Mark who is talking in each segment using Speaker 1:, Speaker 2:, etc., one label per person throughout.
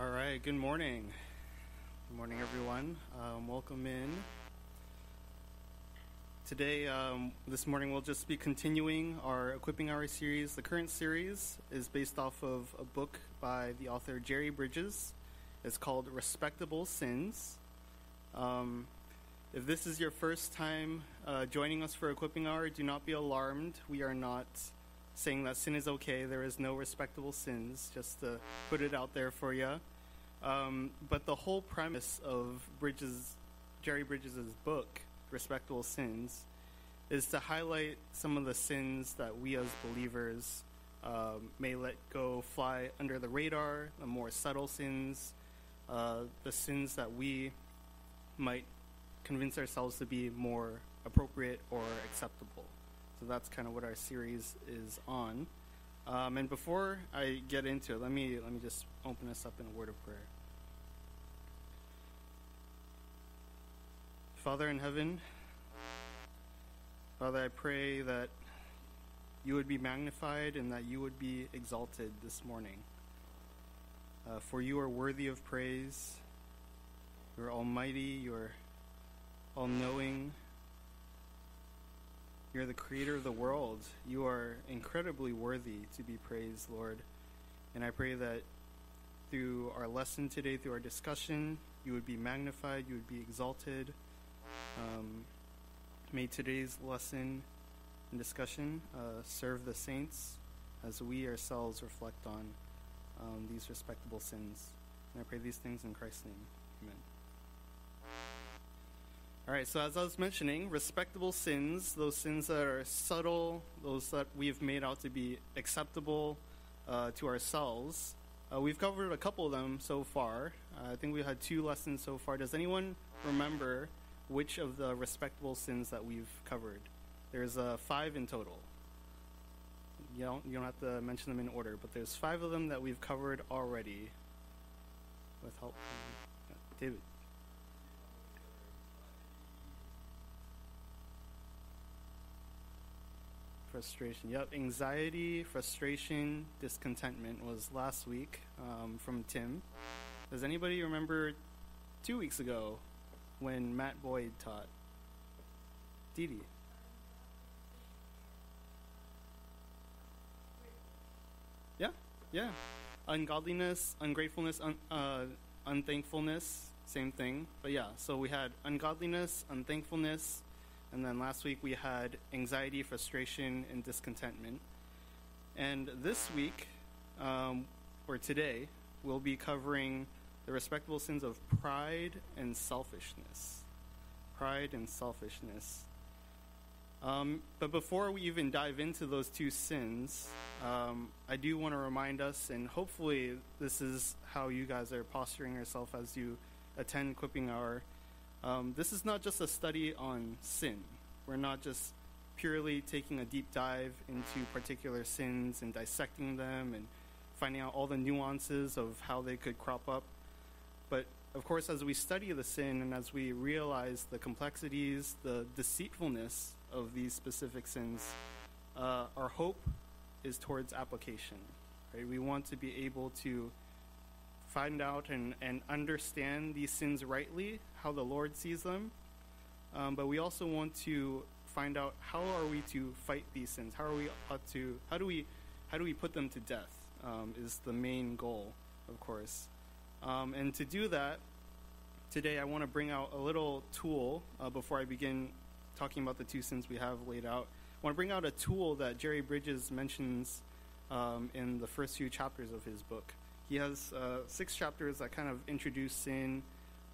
Speaker 1: All right, good morning. Good morning, everyone. Um, welcome in. Today, um, this morning, we'll just be continuing our Equipping Hour series. The current series is based off of a book by the author Jerry Bridges. It's called Respectable Sins. Um, if this is your first time uh, joining us for Equipping Hour, do not be alarmed. We are not saying that sin is okay. There is no respectable sins, just to put it out there for you. Um, but the whole premise of Bridges, Jerry Bridges' book, Respectable Sins, is to highlight some of the sins that we as believers um, may let go fly under the radar, the more subtle sins, uh, the sins that we might convince ourselves to be more appropriate or acceptable. So that's kind of what our series is on. Um, and before I get into it, let me let me just open us up in a word of prayer. Father in heaven, Father, I pray that you would be magnified and that you would be exalted this morning. Uh, for you are worthy of praise. You are almighty. You are all knowing. You're the creator of the world. You are incredibly worthy to be praised, Lord. And I pray that through our lesson today, through our discussion, you would be magnified, you would be exalted. Um, may today's lesson and discussion uh, serve the saints as we ourselves reflect on um, these respectable sins. And I pray these things in Christ's name. Amen. All right, so as I was mentioning, respectable sins, those sins that are subtle, those that we've made out to be acceptable uh, to ourselves, uh, we've covered a couple of them so far. Uh, I think we had two lessons so far. Does anyone remember which of the respectable sins that we've covered? There's uh, five in total. You don't, you don't have to mention them in order, but there's five of them that we've covered already with help from David. Frustration. Yep, anxiety, frustration, discontentment was last week um, from Tim. Does anybody remember two weeks ago when Matt Boyd taught? Dee. Yeah, yeah. Ungodliness, ungratefulness, un- uh, unthankfulness, same thing. But yeah, so we had ungodliness, unthankfulness, and then last week we had anxiety, frustration, and discontentment. And this week, um, or today, we'll be covering the respectable sins of pride and selfishness. Pride and selfishness. Um, but before we even dive into those two sins, um, I do want to remind us, and hopefully this is how you guys are posturing yourself as you attend Equipping Hour um, this is not just a study on sin. We're not just purely taking a deep dive into particular sins and dissecting them and finding out all the nuances of how they could crop up. But of course, as we study the sin and as we realize the complexities, the deceitfulness of these specific sins, uh, our hope is towards application. Right? We want to be able to find out and, and understand these sins rightly, how the Lord sees them. Um, but we also want to find out how are we to fight these sins? How are we ought to how do we how do we put them to death? Um, is the main goal, of course. Um, and to do that, today I want to bring out a little tool uh, before I begin talking about the two sins we have laid out. I want to bring out a tool that Jerry Bridges mentions um, in the first few chapters of his book. He has uh, six chapters that kind of introduce sin,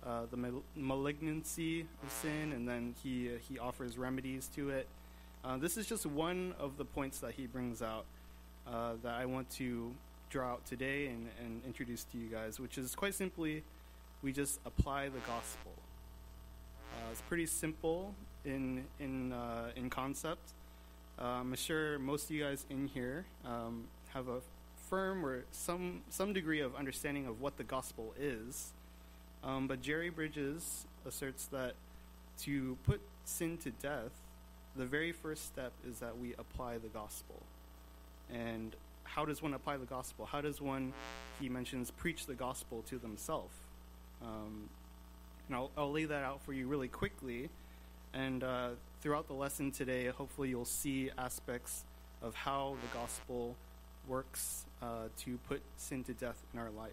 Speaker 1: uh, the mal- malignancy of sin, and then he, uh, he offers remedies to it. Uh, this is just one of the points that he brings out uh, that I want to draw out today and, and introduce to you guys, which is quite simply we just apply the gospel. Uh, it's pretty simple in, in, in concept. I'm sure most of you guys in here um, have a firm or some some degree of understanding of what the gospel is. Um, but Jerry Bridges asserts that to put sin to death, the very first step is that we apply the gospel. And how does one apply the gospel? How does one, he mentions, preach the gospel to themselves? Um, and I'll, I'll lay that out for you really quickly. And uh, throughout the lesson today, hopefully you'll see aspects of how the gospel works uh, to put sin to death in our life.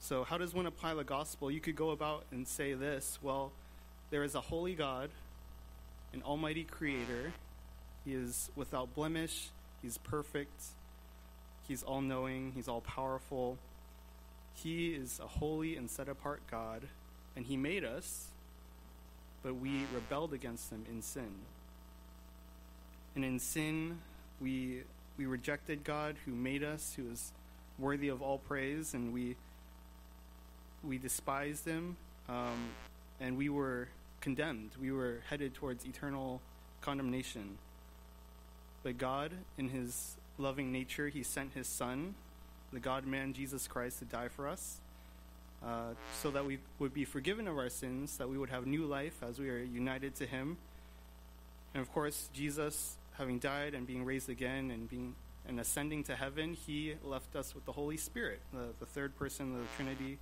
Speaker 1: So, how does one apply the gospel? You could go about and say this well, there is a holy God, an almighty creator. He is without blemish, he's perfect, he's all knowing, he's all powerful. He is a holy and set apart God, and he made us, but we rebelled against him in sin. And in sin, we, we rejected God who made us, who is worthy of all praise, and we, we despised him, um, and we were condemned. We were headed towards eternal condemnation. But God, in his loving nature, he sent his Son, the God man Jesus Christ, to die for us. Uh, so that we would be forgiven of our sins, that we would have new life as we are united to Him. And of course, Jesus, having died and being raised again and being and ascending to heaven, He left us with the Holy Spirit, the, the third person of the Trinity.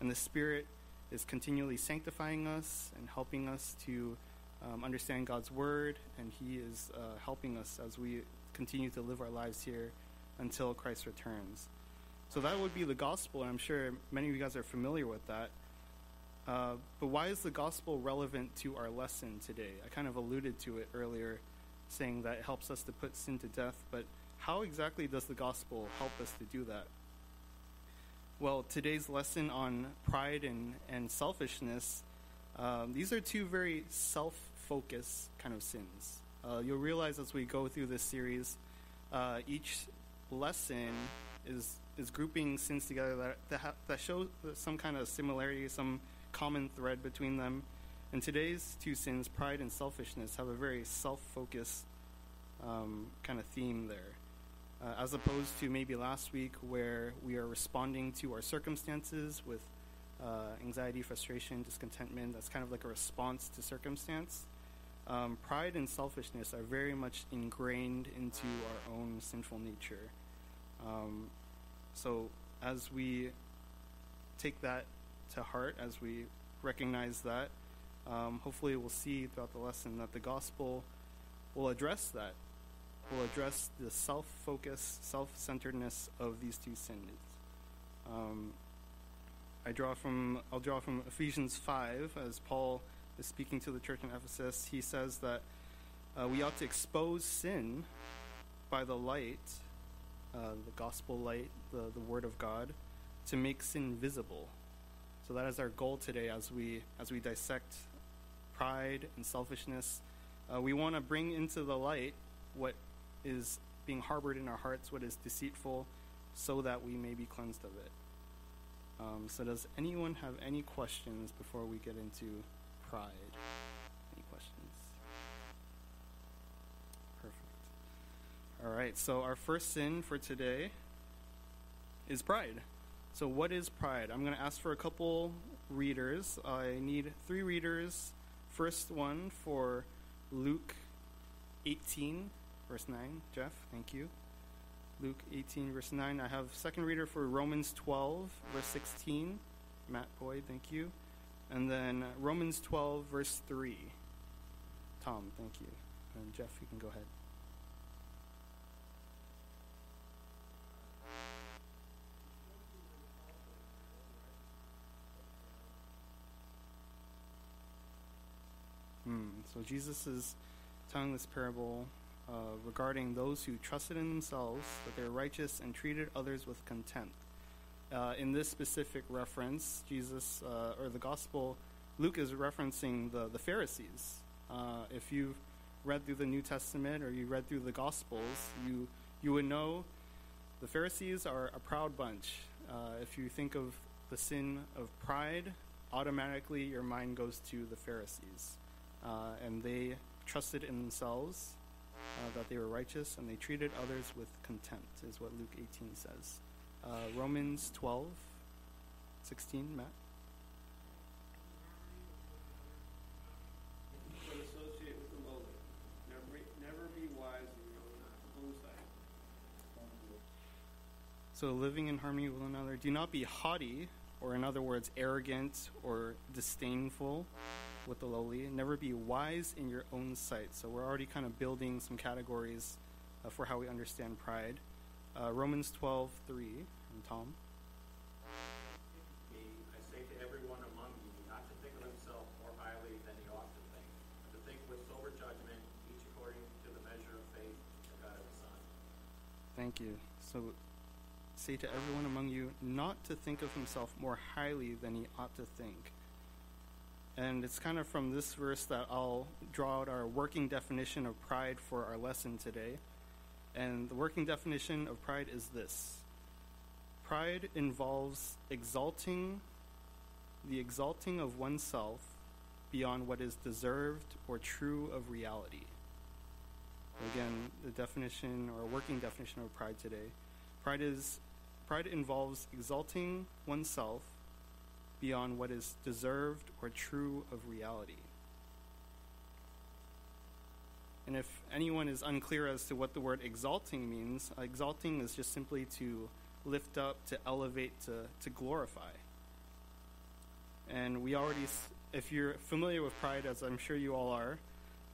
Speaker 1: And the Spirit is continually sanctifying us and helping us to um, understand God's Word, and He is uh, helping us as we continue to live our lives here until Christ returns. So that would be the gospel, and I'm sure many of you guys are familiar with that. Uh, but why is the gospel relevant to our lesson today? I kind of alluded to it earlier, saying that it helps us to put sin to death, but how exactly does the gospel help us to do that? Well, today's lesson on pride and, and selfishness, um, these are two very self focused kind of sins. Uh, you'll realize as we go through this series, uh, each lesson is is grouping sins together that that, ha- that show some kind of similarity, some common thread between them. And today's two sins, pride and selfishness, have a very self-focused um, kind of theme there, uh, as opposed to maybe last week where we are responding to our circumstances with uh, anxiety, frustration, discontentment. That's kind of like a response to circumstance. Um, pride and selfishness are very much ingrained into our own sinful nature. Um, so as we take that to heart, as we recognize that, um, hopefully we'll see throughout the lesson that the gospel will address that, will address the self-focus, self-centeredness of these two sins. Um, I draw from I'll draw from Ephesians five as Paul is speaking to the church in Ephesus. He says that uh, we ought to expose sin by the light uh, the gospel light, the, the word of God, to make sin visible. So that is our goal today as we as we dissect pride and selfishness. Uh, we want to bring into the light what is being harbored in our hearts, what is deceitful, so that we may be cleansed of it. Um, so, does anyone have any questions before we get into pride? Any questions? Perfect. All right, so our first sin for today is pride. So, what is pride? I'm going to ask for a couple readers. I need three readers. First one for Luke 18, verse 9. Jeff, thank you. Luke 18, verse 9. I have second reader for Romans 12, verse 16. Matt Boyd, thank you. And then Romans 12, verse 3. Tom, thank you. And Jeff, you can go ahead. Hmm. So Jesus is telling this parable uh, regarding those who trusted in themselves that they're righteous and treated others with contempt. Uh, in this specific reference, Jesus uh, or the gospel, Luke is referencing the the Pharisees. Uh, if you've read through the New Testament or you read through the Gospels, you you would know the Pharisees are a proud bunch. Uh, if you think of the sin of pride, automatically your mind goes to the Pharisees uh, and they trusted in themselves uh, that they were righteous, and they treated others with contempt, is what Luke 18 says. Uh, Romans 12, 16, Matt.
Speaker 2: associate with the lowly. Never, never be wise in your own, own sight.
Speaker 1: So, living in harmony with one another. Do not be haughty, or in other words, arrogant or disdainful with the lowly. Never be wise in your own sight. So, we're already kind of building some categories uh, for how we understand pride. Uh, Romans 12 3. And Tom?
Speaker 2: I say to everyone among you, not to think of himself more highly than he ought to think, but to think with sober judgment, each according to the measure of faith that God has assigned.
Speaker 1: Thank you. So, say to everyone among you not to think of himself more highly than he ought to think. And it's kind of from this verse that I'll draw out our working definition of pride for our lesson today. And the working definition of pride is this Pride involves exalting, the exalting of oneself beyond what is deserved or true of reality. Again, the definition or working definition of pride today. Pride is pride involves exalting oneself beyond what is deserved or true of reality. And if anyone is unclear as to what the word exalting means, exalting is just simply to lift up, to elevate, to, to glorify. And we already, if you're familiar with pride, as I'm sure you all are,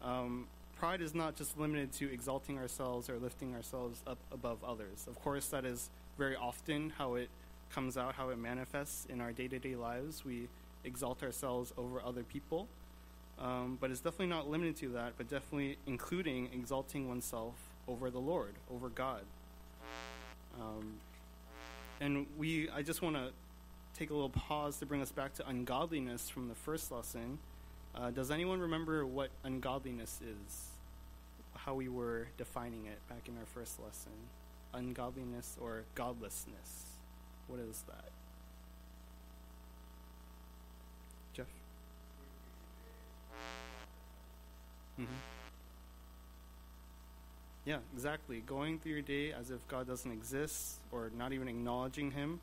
Speaker 1: um, pride is not just limited to exalting ourselves or lifting ourselves up above others. Of course, that is very often how it comes out, how it manifests in our day to day lives. We exalt ourselves over other people. Um, but it's definitely not limited to that, but definitely including exalting oneself over the Lord, over God. Um, and we, I just want to take a little pause to bring us back to ungodliness from the first lesson. Uh, does anyone remember what ungodliness is? How we were defining it back in our first lesson? Ungodliness or godlessness? What is that? Jeff? hmm Yeah, exactly. Going through your day as if God doesn't exist or not even acknowledging Him.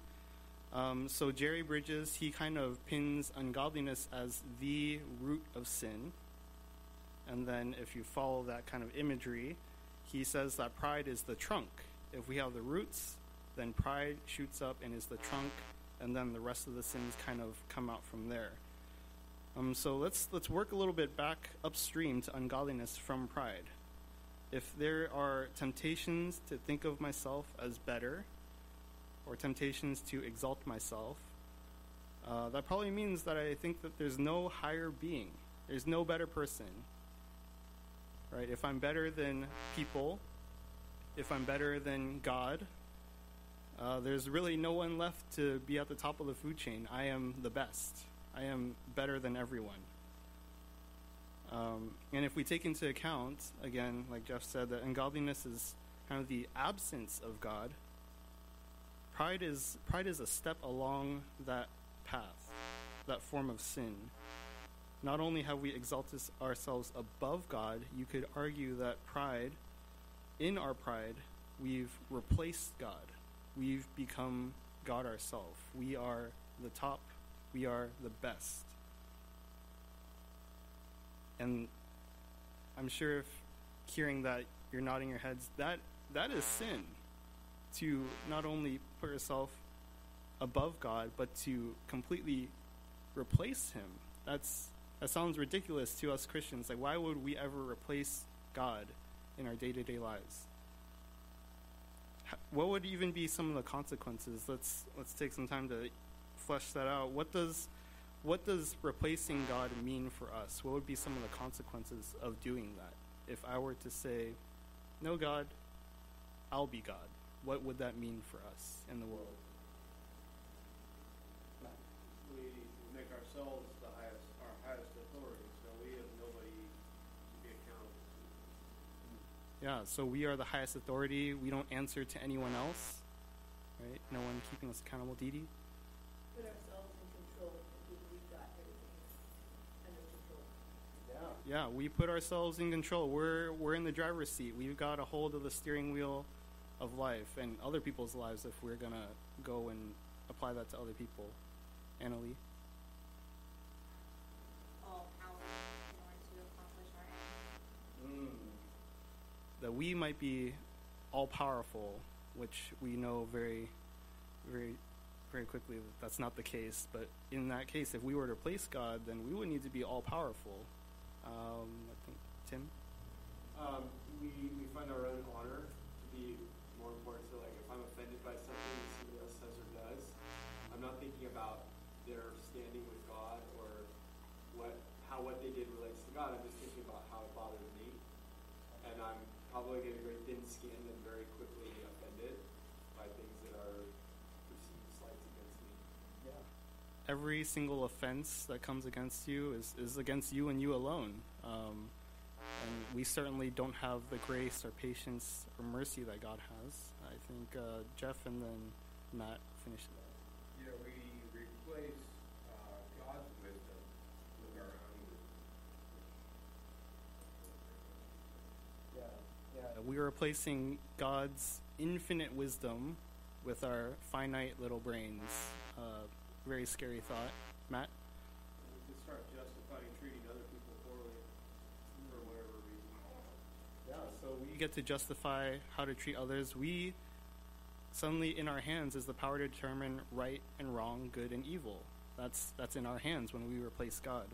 Speaker 1: Um, so Jerry Bridges, he kind of pins ungodliness as the root of sin. And then if you follow that kind of imagery, he says that pride is the trunk. If we have the roots, then pride shoots up and is the trunk, and then the rest of the sins kind of come out from there. Um, so let's let's work a little bit back upstream to ungodliness from pride. If there are temptations to think of myself as better, or temptations to exalt myself, uh, that probably means that I think that there's no higher being, there's no better person. Right? If I'm better than people, if I'm better than God, uh, there's really no one left to be at the top of the food chain. I am the best. I am better than everyone. Um, and if we take into account, again, like Jeff said, that ungodliness is kind of the absence of God, pride is pride is a step along that path, that form of sin. Not only have we exalted ourselves above God, you could argue that pride, in our pride, we've replaced God. We've become God ourselves. We are the top. We are the best. And I'm sure if hearing that you're nodding your heads, that that is sin. To not only put yourself above God, but to completely replace him. That's that sounds ridiculous to us Christians. Like why would we ever replace God in our day-to-day lives? What would even be some of the consequences? Let's let's take some time to flesh that out. What does what does replacing God mean for us? What would be some of the consequences of doing that? If I were to say, "No God, I'll be God." What would that mean for us in the world?
Speaker 3: we make ourselves the highest, our highest authority, so we have nobody to be accountable to.
Speaker 1: Yeah, so we are the highest authority. We don't answer to anyone else, right? No one keeping us accountable. Dee Dee?
Speaker 4: put ourselves in control and we believe got everything under control.
Speaker 1: Yeah. yeah, we put ourselves in control. We're we're in the driver's seat. We've got a hold of the steering wheel of life and other people's lives if we're gonna go and apply that to other people. Annalie? That we might be all powerful, which we know very very, very quickly that that's not the case. But in that case, if we were to replace God, then we would need to be all powerful. Um, I think Tim.
Speaker 5: Um, we, we find our own honor to be more important. So, like, if I'm offended by something that somebody else says or does, I'm not thinking about their standing with God or what how what they did relates to God. I'm just thinking about how it bothers me, and I'm probably getting very thin-skinned and very quickly offended by things that are perceived slights against me.
Speaker 1: Every single offense that comes against you is, is against you and you alone. Um, and we certainly don't have the grace or patience or mercy that God has. I think uh, Jeff and then Matt finished that.
Speaker 3: Yeah, we replace uh, God's wisdom with our own wisdom.
Speaker 1: Yeah, we are replacing God's infinite wisdom with our finite little brains. Uh, very scary thought. Matt?
Speaker 3: We just start justifying treating other people poorly for whatever reason.
Speaker 1: Yeah, so we get to justify how to treat others. We suddenly in our hands is the power to determine right and wrong, good and evil. That's that's in our hands when we replace God.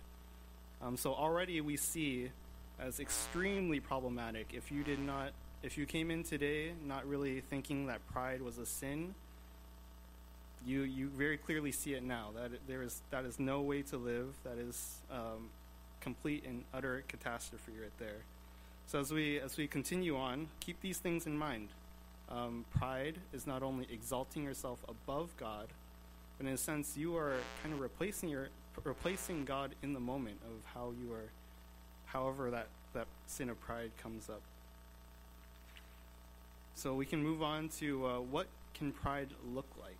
Speaker 1: Um, so already we see as extremely problematic if you did not if you came in today not really thinking that pride was a sin you you very clearly see it now that there is that is no way to live that is um, complete and utter catastrophe right there so as we as we continue on, keep these things in mind. Um, pride is not only exalting yourself above God, but in a sense you are kind of replacing your replacing God in the moment of how you are, however that that sin of pride comes up. So we can move on to uh, what can pride look like,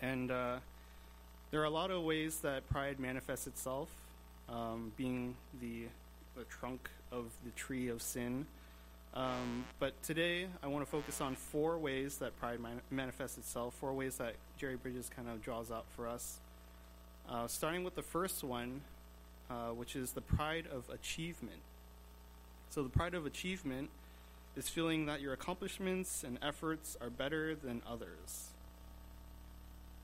Speaker 1: and uh, there are a lot of ways that pride manifests itself, um, being the the trunk of the tree of sin. Um, but today, I want to focus on four ways that pride man- manifests itself, four ways that Jerry Bridges kind of draws out for us. Uh, starting with the first one, uh, which is the pride of achievement. So, the pride of achievement is feeling that your accomplishments and efforts are better than others.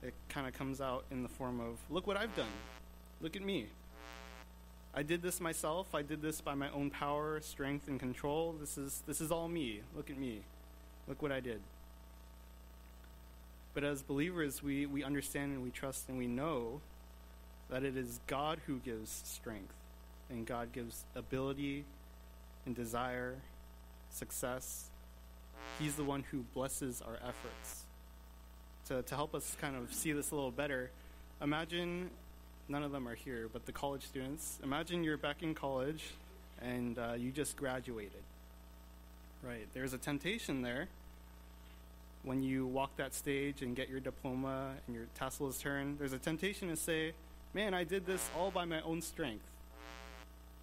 Speaker 1: It kind of comes out in the form of, look what I've done. Look at me. I did this myself. I did this by my own power, strength, and control. This is this is all me. Look at me. Look what I did. But as believers, we, we understand and we trust and we know that it is God who gives strength, and God gives ability and desire, success. He's the one who blesses our efforts. To, to help us kind of see this a little better, imagine none of them are here, but the college students. Imagine you're back in college and uh, you just graduated. Right. There's a temptation there when you walk that stage and get your diploma and your tassel is turned. There's a temptation to say, "Man, I did this all by my own strength.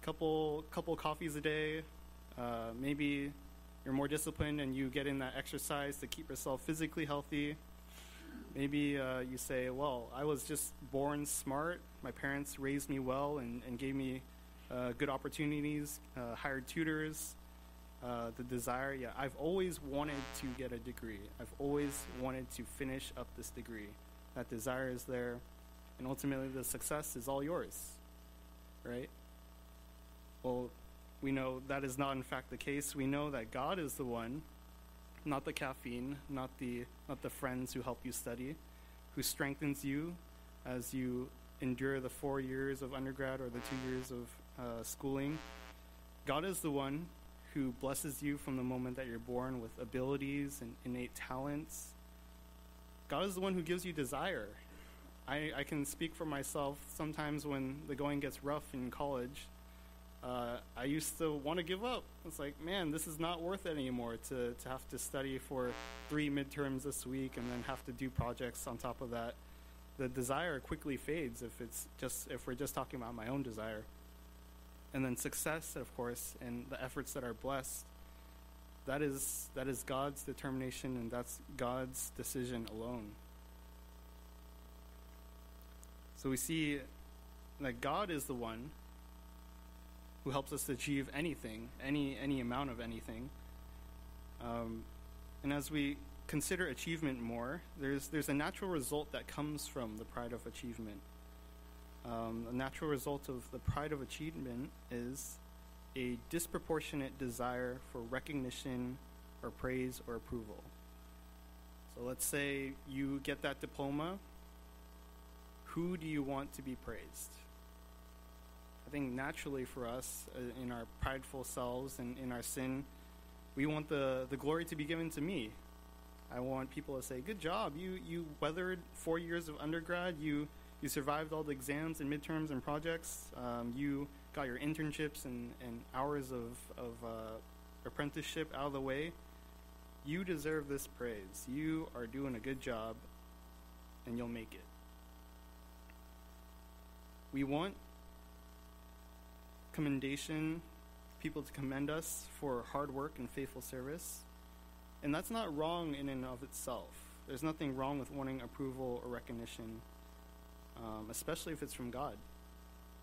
Speaker 1: Couple couple coffees a day. Uh, maybe you're more disciplined and you get in that exercise to keep yourself physically healthy." Maybe uh, you say, well, I was just born smart. My parents raised me well and, and gave me uh, good opportunities, uh, hired tutors. Uh, the desire, yeah, I've always wanted to get a degree. I've always wanted to finish up this degree. That desire is there, and ultimately the success is all yours, right? Well, we know that is not in fact the case. We know that God is the one not the caffeine, not the not the friends who help you study, who strengthens you as you endure the four years of undergrad or the two years of uh, schooling. God is the one who blesses you from the moment that you're born with abilities and innate talents. God is the one who gives you desire. I, I can speak for myself. Sometimes when the going gets rough in college, uh, I used to want to give up. It's like, man, this is not worth it anymore to, to have to study for three midterms this week and then have to do projects on top of that. The desire quickly fades if it's just if we're just talking about my own desire. And then success, of course, and the efforts that are blessed, that is that is God's determination and that's God's decision alone. So we see that God is the one who helps us achieve anything, any any amount of anything. Um, and as we consider achievement more, there's there's a natural result that comes from the pride of achievement. Um, a natural result of the pride of achievement is a disproportionate desire for recognition or praise or approval. So let's say you get that diploma. Who do you want to be praised? Think naturally for us, uh, in our prideful selves and in our sin, we want the, the glory to be given to me. I want people to say, "Good job! You you weathered four years of undergrad. You you survived all the exams and midterms and projects. Um, you got your internships and, and hours of of uh, apprenticeship out of the way. You deserve this praise. You are doing a good job, and you'll make it." We want commendation, people to commend us for hard work and faithful service. And that's not wrong in and of itself. There's nothing wrong with wanting approval or recognition, um, especially if it's from God.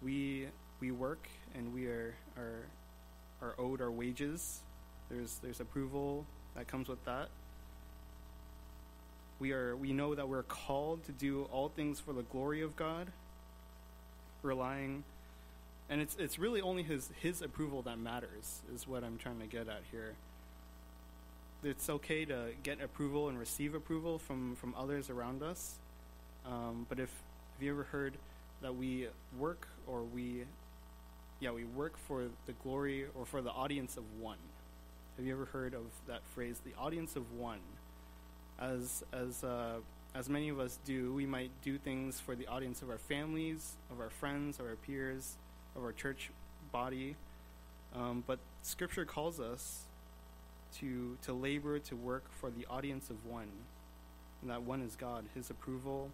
Speaker 1: We we work and we are are are owed our wages. There's there's approval that comes with that. We are we know that we're called to do all things for the glory of God, relying and it's it's really only his his approval that matters is what I'm trying to get at here. It's okay to get approval and receive approval from from others around us, um, but if have you ever heard that we work or we yeah we work for the glory or for the audience of one? Have you ever heard of that phrase, the audience of one? As as uh, as many of us do, we might do things for the audience of our families, of our friends, of our peers, of our church body. Um, but Scripture calls us to to labor to work for the audience of one, and that one is God. His approval,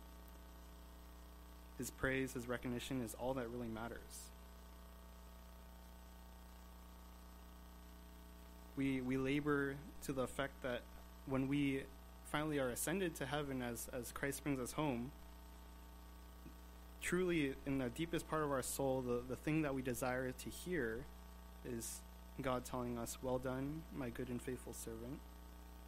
Speaker 1: His praise, His recognition is all that really matters. We we labor to the effect that when we finally are ascended to heaven as as Christ brings us home truly in the deepest part of our soul, the, the thing that we desire to hear is God telling us, Well done, my good and faithful servant.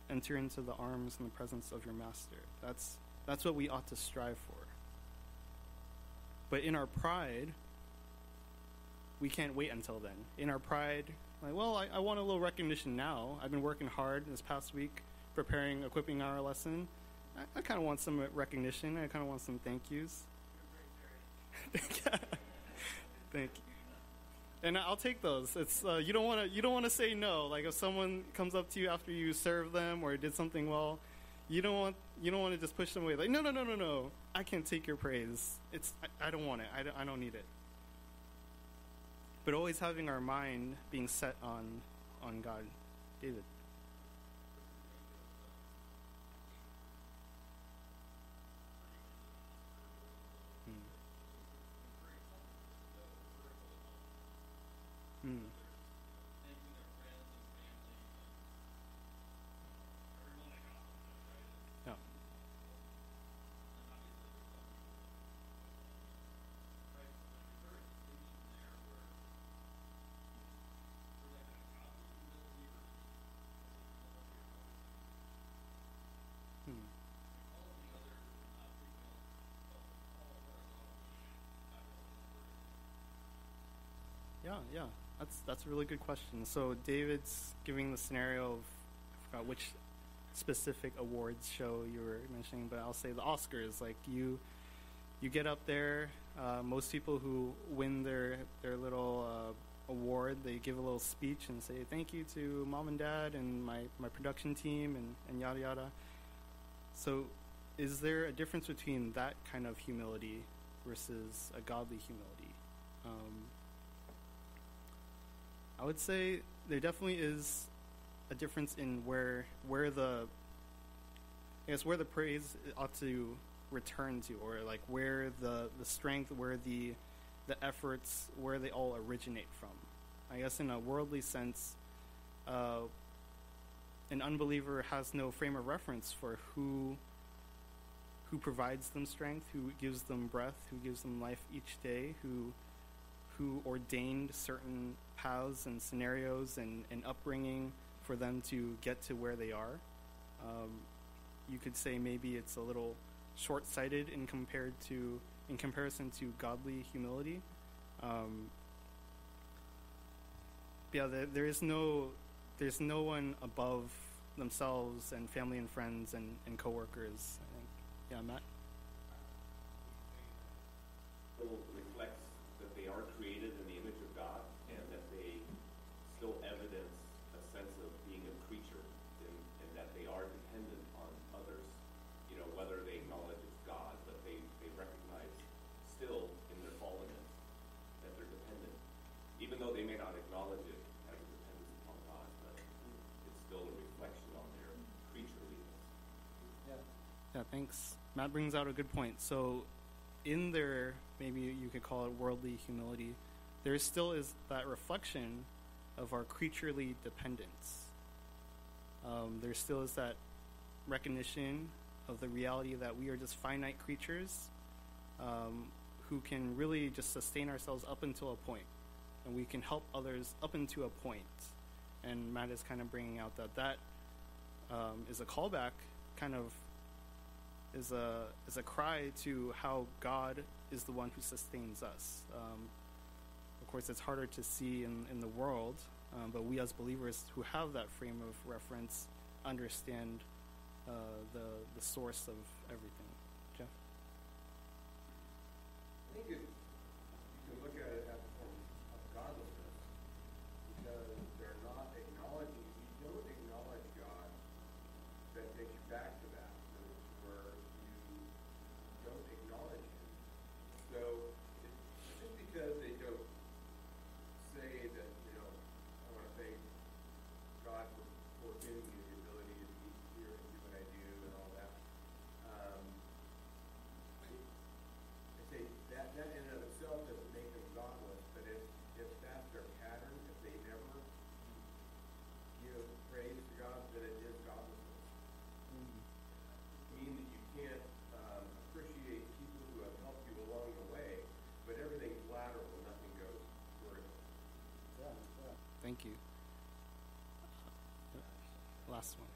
Speaker 1: Enter into the arms and the presence of your master. That's that's what we ought to strive for. But in our pride, we can't wait until then. In our pride, like, well, I, I want a little recognition now. I've been working hard this past week preparing Equipping Hour lesson. I, I kind of want some recognition. I kind of want some thank yous. Thank you. And I'll take those. It's uh, you don't want to you don't want to say no. Like if someone comes up to you after you serve them or did something well, you don't want you don't want to just push them away. Like no no no no no. I can't take your praise. It's I, I don't want it. I don't, I don't need it. But always having our mind being set on on God, David. Mm. Yeah. Yeah, yeah. That's that's a really good question. So David's giving the scenario of I forgot which specific awards show you were mentioning, but I'll say the Oscars. Like you, you get up there. Uh, most people who win their their little uh, award, they give a little speech and say thank you to mom and dad and my my production team and and yada yada. So, is there a difference between that kind of humility versus a godly humility? Um, I would say there definitely is a difference in where where the I guess where the praise ought to return to, or like where the the strength, where the the efforts, where they all originate from. I guess in a worldly sense, uh, an unbeliever has no frame of reference for who who provides them strength, who gives them breath, who gives them life each day, who who ordained certain paths and scenarios and, and upbringing for them to get to where they are. Um, you could say maybe it's a little short-sighted in compared to in comparison to godly humility. Um, yeah, there, there is no there's no one above themselves and family and friends and, and coworkers. I think. Yeah, Matt.
Speaker 6: still reflects that they are created in the image of God and that they still evidence a sense of being a creature and, and that they are dependent on others. You know, whether they acknowledge it's God, but they, they recognize still in their fallenness that they're dependent. Even though they may not acknowledge it as a dependence upon God, but it's still a reflection on their creatureliness.
Speaker 1: Yeah, Yeah, thanks. Matt brings out a good point. So, in their maybe you could call it worldly humility, there still is that reflection of our creaturely dependence. Um, there still is that recognition of the reality that we are just finite creatures um, who can really just sustain ourselves up until a point, and we can help others up until a point. And Matt is kind of bringing out that that um, is a callback, kind of is a is a cry to how God is the one who sustains us. Um, of course, it's harder to see in, in the world, um, but we as believers who have that frame of reference understand uh, the the source of everything. Jeff.
Speaker 3: I think it, you can look at it as a form of godlessness, because they're not acknowledging, if you don't acknowledge God, that takes you back to that, that it's where you don't acknowledge Him. So, it- just because they don't say that, you know, I wanna thank God for, for giving me the ability to be here and do what I do and all that, um, I say that, that in and of itself doesn't make them godless, but if, if that's their pattern, if they never give praise to God, then it is godlessness. Mean that you can't, um, appreciate people who have helped you along the way, but everything's lateral, nothing goes vertical.
Speaker 1: Thank you. Last one.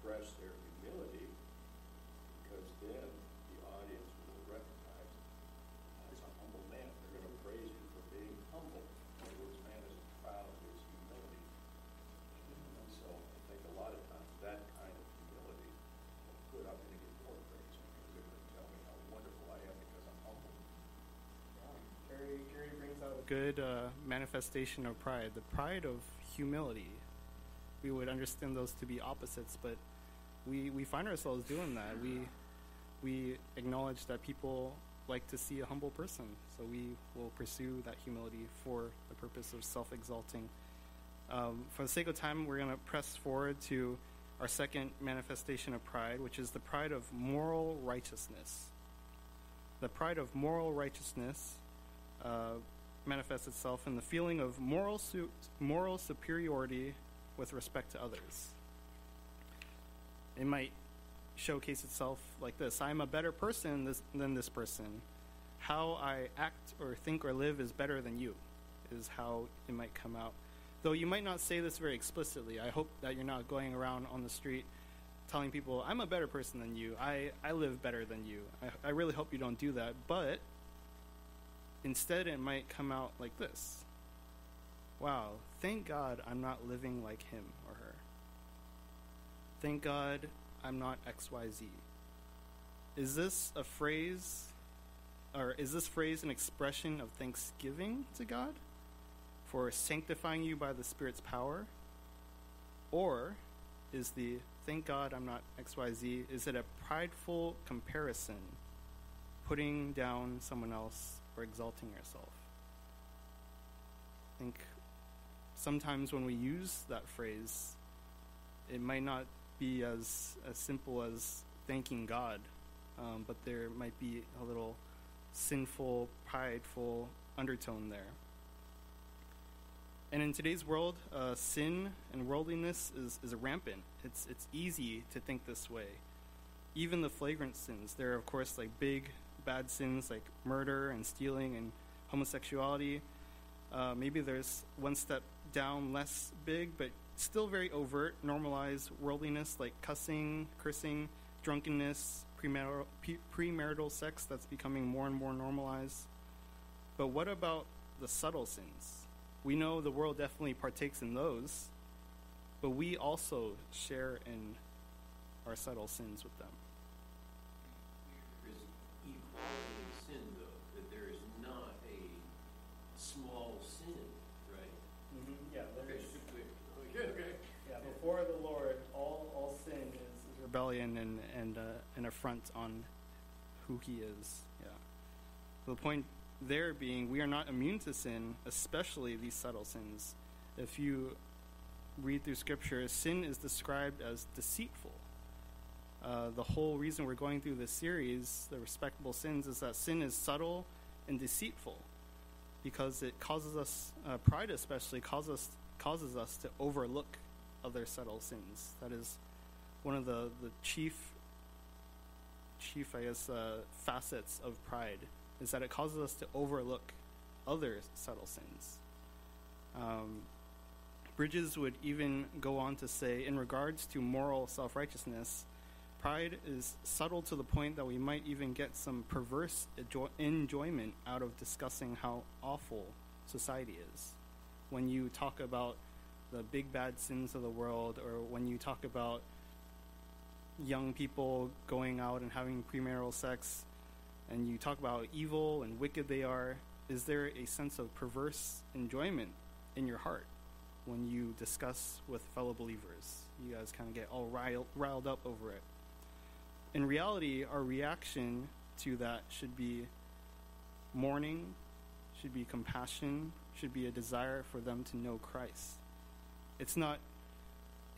Speaker 7: express their humility, because then the audience will recognize that's a humble man. They're gonna praise you for being humble. In other words, man is proud of his humility. And so I think a lot of times that kind of humility, well, good, I'm gonna get more praise because they're gonna tell me how wonderful I am because I'm humble.
Speaker 1: Carrie, Carrie brings out a good uh, manifestation of pride, the pride of humility. We would understand those to be opposites, but we, we find ourselves doing that. We, we acknowledge that people like to see a humble person, so we will pursue that humility for the purpose of self exalting. Um, for the sake of time, we're going to press forward to our second manifestation of pride, which is the pride of moral righteousness. The pride of moral righteousness uh, manifests itself in the feeling of moral, su- moral superiority with respect to others. It might showcase itself like this I'm a better person this, than this person. How I act or think or live is better than you, is how it might come out. Though you might not say this very explicitly. I hope that you're not going around on the street telling people, I'm a better person than you. I, I live better than you. I, I really hope you don't do that. But Instead, it might come out like this Wow, thank God I'm not living like him or her. Thank God I'm not XYZ. Is this a phrase, or is this phrase an expression of thanksgiving to God for sanctifying you by the Spirit's power? Or is the thank God I'm not XYZ, is it a prideful comparison, putting down someone else or exalting yourself? I think sometimes when we use that phrase, it might not be as, as simple as thanking God, um, but there might be a little sinful, prideful undertone there. And in today's world, uh, sin and worldliness is, is rampant. It's, it's easy to think this way. Even the flagrant sins, there are, of course, like big, bad sins like murder and stealing and homosexuality. Uh, maybe there's one step down, less big, but still very overt, normalized worldliness like cussing, cursing, drunkenness, premarital, premarital sex that's becoming more and more normalized. But what about the subtle sins? We know the world definitely partakes in those, but we also share in our subtle sins with them.
Speaker 8: There is equality in sin, though, that there is not a small sin, right?
Speaker 1: Yeah,
Speaker 8: Okay, okay, okay.
Speaker 1: Yeah, before the Lord, all, all sin is, rebellion and and uh, an affront on who He is. Yeah. The point there being, we are not immune to sin, especially these subtle sins. If you read through Scripture, sin is described as deceitful. Uh, the whole reason we're going through this series, the respectable sins, is that sin is subtle and deceitful because it causes us, uh, pride especially, causes, causes us to overlook other subtle sins. That is one of the, the chief, chief, I guess, uh, facets of pride, is that it causes us to overlook other subtle sins. Um, Bridges would even go on to say, in regards to moral self righteousness, pride is subtle to the point that we might even get some perverse enjoy- enjoyment out of discussing how awful society is. When you talk about the big bad sins of the world, or when you talk about young people going out and having premarital sex, and you talk about evil and wicked they are, is there a sense of perverse enjoyment in your heart when you discuss with fellow believers? You guys kind of get all riled, riled up over it. In reality, our reaction to that should be mourning, should be compassion, should be a desire for them to know Christ. It's not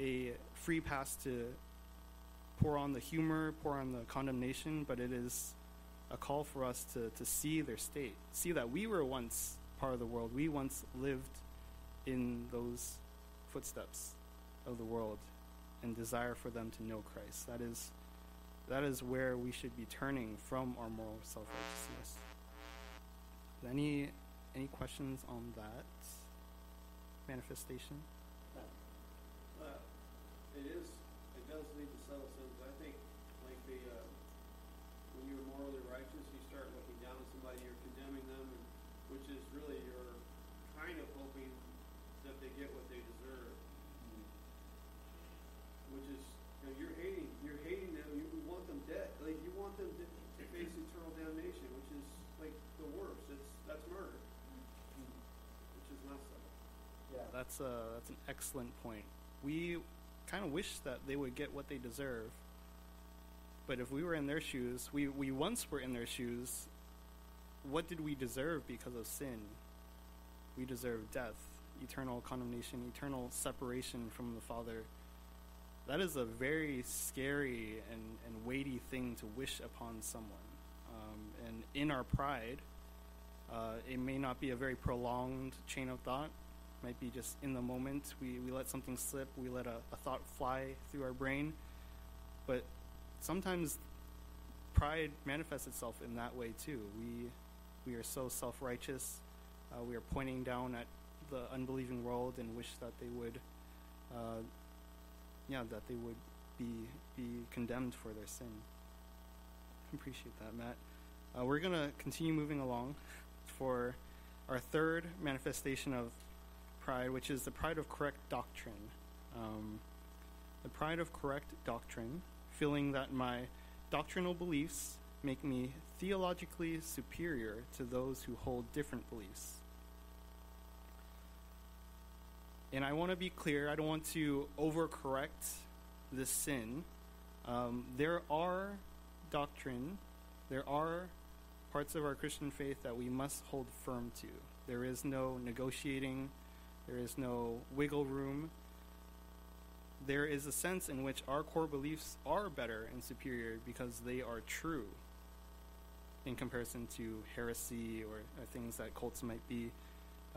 Speaker 1: a free pass to pour on the humor, pour on the condemnation, but it is a call for us to, to see their state. See that we were once part of the world. We once lived in those footsteps of the world and desire for them to know Christ. That is that is where we should be turning from our moral self righteousness. Any any questions on that manifestation?
Speaker 5: Uh, it is, it does lead to subtle sins. I think, like the, uh, when you're morally righteous, you start looking down on somebody, you're condemning them, and, which is really you're kind of hoping that they get what they deserve. Which is, you know, you're hating, you're hating them, you want them dead, like, you want them to, to face eternal damnation, which is like the worst. It's, that's murder. Which is not subtle.
Speaker 1: Yeah, that's a that's an excellent point. We kind of wish that they would get what they deserve. But if we were in their shoes, we, we once were in their shoes, what did we deserve because of sin? We deserve death, eternal condemnation, eternal separation from the Father. That is a very scary and, and weighty thing to wish upon someone. Um, and in our pride, uh, it may not be a very prolonged chain of thought. Might be just in the moment. We, we let something slip. We let a, a thought fly through our brain. But sometimes pride manifests itself in that way too. We we are so self righteous. Uh, we are pointing down at the unbelieving world and wish that they would, uh, yeah, that they would be be condemned for their sin. Appreciate that, Matt. Uh, we're gonna continue moving along for our third manifestation of pride, which is the pride of correct doctrine. Um, the pride of correct doctrine, feeling that my doctrinal beliefs make me theologically superior to those who hold different beliefs. And I want to be clear, I don't want to overcorrect this sin. Um, there are doctrine, there are parts of our Christian faith that we must hold firm to. There is no negotiating, there is no wiggle room. There is a sense in which our core beliefs are better and superior because they are true in comparison to heresy or, or things that cults might be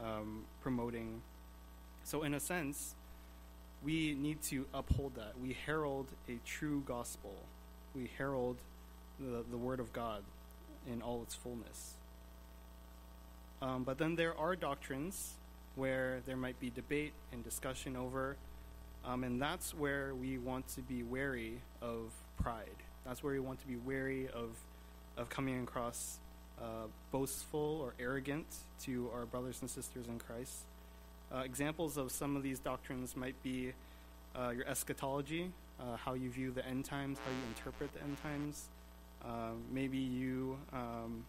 Speaker 1: um, promoting. So, in a sense, we need to uphold that. We herald a true gospel, we herald the, the Word of God in all its fullness. Um, but then there are doctrines where there might be debate and discussion over, Um, and that's where we want to be wary of pride. That's where we want to be wary of, of coming across uh, boastful or arrogant to our brothers and sisters in Christ. Uh, examples of some of these doctrines might be uh, your eschatology, uh, how you view the end times, how you interpret the end times. Um, maybe you, um,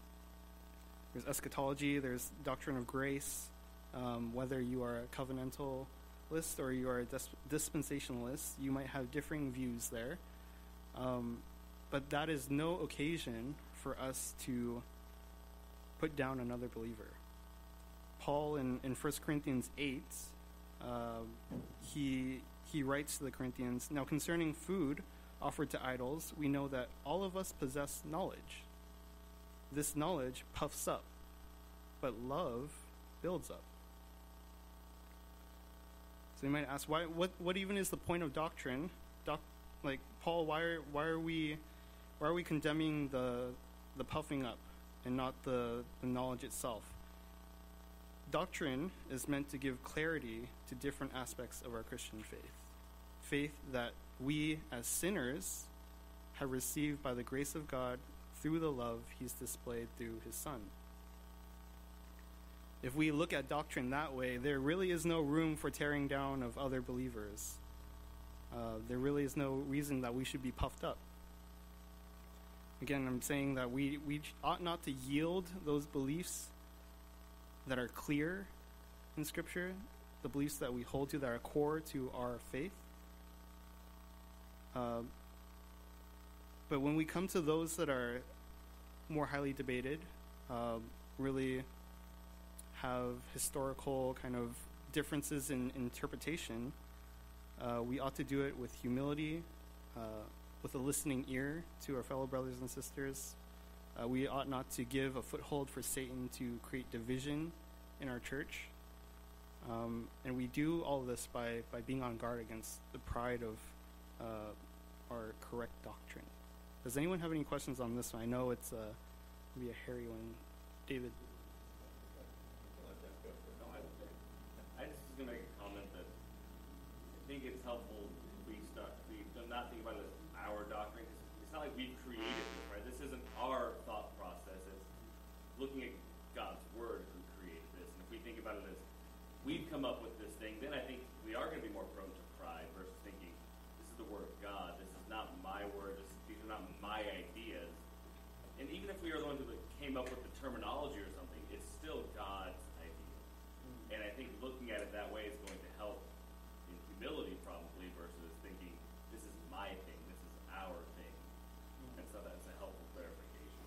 Speaker 1: there's eschatology, there's doctrine of grace, um, whether you are a covenantalist or you are a dis- dispensationalist, you might have differing views there. Um, but that is no occasion for us to put down another believer. Paul in, in 1 Corinthians 8, uh, he, he writes to the Corinthians Now, concerning food offered to idols, we know that all of us possess knowledge. This knowledge puffs up, but love builds up. So you might ask, why? What? What even is the point of doctrine? Doc, like Paul, why are why are we why are we condemning the the puffing up and not the, the knowledge itself? Doctrine is meant to give clarity to different aspects of our Christian faith. Faith that we, as sinners, have received by the grace of God through the love He's displayed through His Son. If we look at doctrine that way, there really is no room for tearing down of other believers. Uh, there really is no reason that we should be puffed up. Again, I'm saying that we, we ought not to yield those beliefs that are clear in Scripture, the beliefs that we hold to that are core to our faith. Uh, but when we come to those that are more highly debated, uh, really have historical kind of differences in interpretation, uh, we ought to do it with humility, uh, with a listening ear to our fellow brothers and sisters. Uh, we ought not to give a foothold for Satan to create division in our church. Um, and we do all of this by, by being on guard against the pride of uh, our correct doctrine. Does anyone have any questions on this one? I know it's uh, maybe a hairy one. David.
Speaker 6: No, I, I just was gonna make a comment that I think it's helpful if we start, we do not think about it as our doctrine, it's not like we've created this, right? This isn't our thought process, it's looking at God's word who created this. And if we think about it as, we've come up with this thing, then I think we are gonna be more prone to pride versus thinking, this is the word of God, this is not my word, this, these are not my ideas. And even if we are the ones who came up with the terminology or something, it's still God's idea. And I think looking at it that way is going to help in humility probably versus thinking, this is my thing, this is our thing. And so that's a helpful clarification.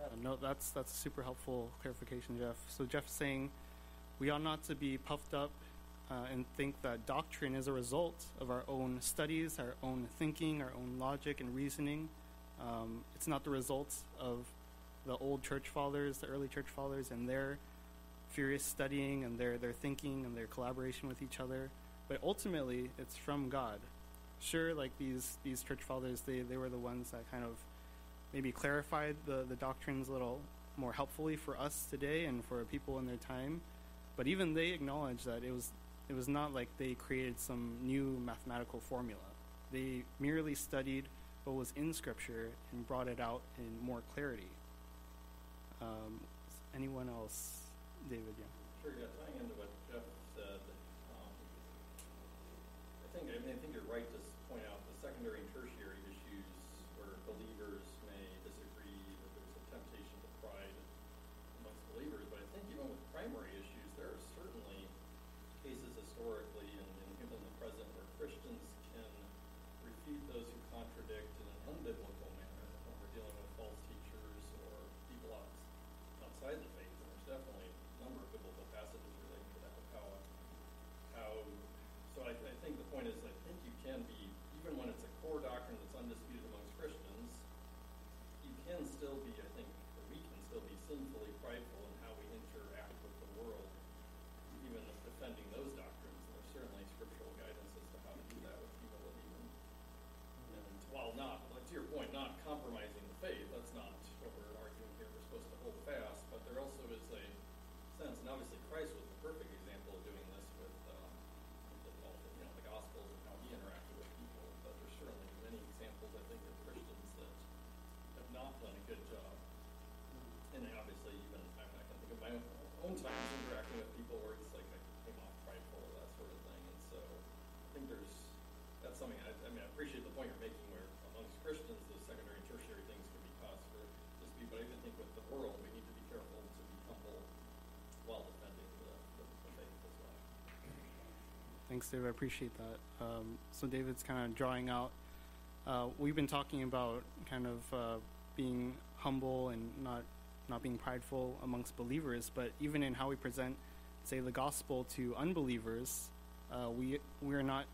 Speaker 1: Uh, no, that's that's a super helpful clarification, Jeff. So Jeff's saying we ought not to be puffed up uh, and think that doctrine is a result of our own studies, our own thinking, our own logic and reasoning. Um, it's not the result of the old church fathers, the early church fathers, and their furious studying and their, their thinking and their collaboration with each other. But ultimately, it's from God. Sure, like these, these church fathers, they, they were the ones that kind of maybe clarified the, the doctrines a little more helpfully for us today and for people in their time. But even they acknowledged that it was, it was not like they created some new mathematical formula. They merely studied what was in Scripture and brought it out in more clarity. Um, anyone else? David, yeah.
Speaker 9: Sure, yeah, tying into what Jeff said, um, I think, I mean, I think you're right to s- point out the secondary and tertiary issues where believers may disagree, that there's a temptation to pride amongst believers, but I think even with primary issues, there are certainly cases historically and, and even in the present where Christians can refute those who contradict in an unbiblical manner when we're dealing with false teachers or people outside the faith. And there's definitely a number of biblical passages relating to that, how, how, so I, I think the point is, I think you can be, even when it's a core doctrine that's undisputed amongst Christians, you can still be, I think, or we can still be sinfully prideful in how we interact with the world, even if defending those doctrines. And there's certainly scriptural guidance as to how to do that with humility and, and while not, like to your point, not compromising the faith, that's not what we're arguing here. We're supposed to hold fast, but there also is a sense, and obviously Christ was the perfect example of doing this with, um, the, you know, the Gospels and how he interacted with people, but there's certainly many examples, I think, of Christians that have not done a good job. And obviously, even I, I can think of my own, own times interacting with people where it's like I came off prideful or that sort of thing. And so I think there's that's something I, I mean I appreciate the point you're making where amongst Christians those secondary and tertiary things can be cause for dispute, but I even think with the world we need to be careful to be humble while defending the, the, the faith as well.
Speaker 1: Thanks, David. I appreciate that. Um, so David's kind of drawing out. Uh, we've been talking about kind of uh, being humble and not not being prideful amongst believers, but even in how we present, say, the gospel to unbelievers, uh, we we are not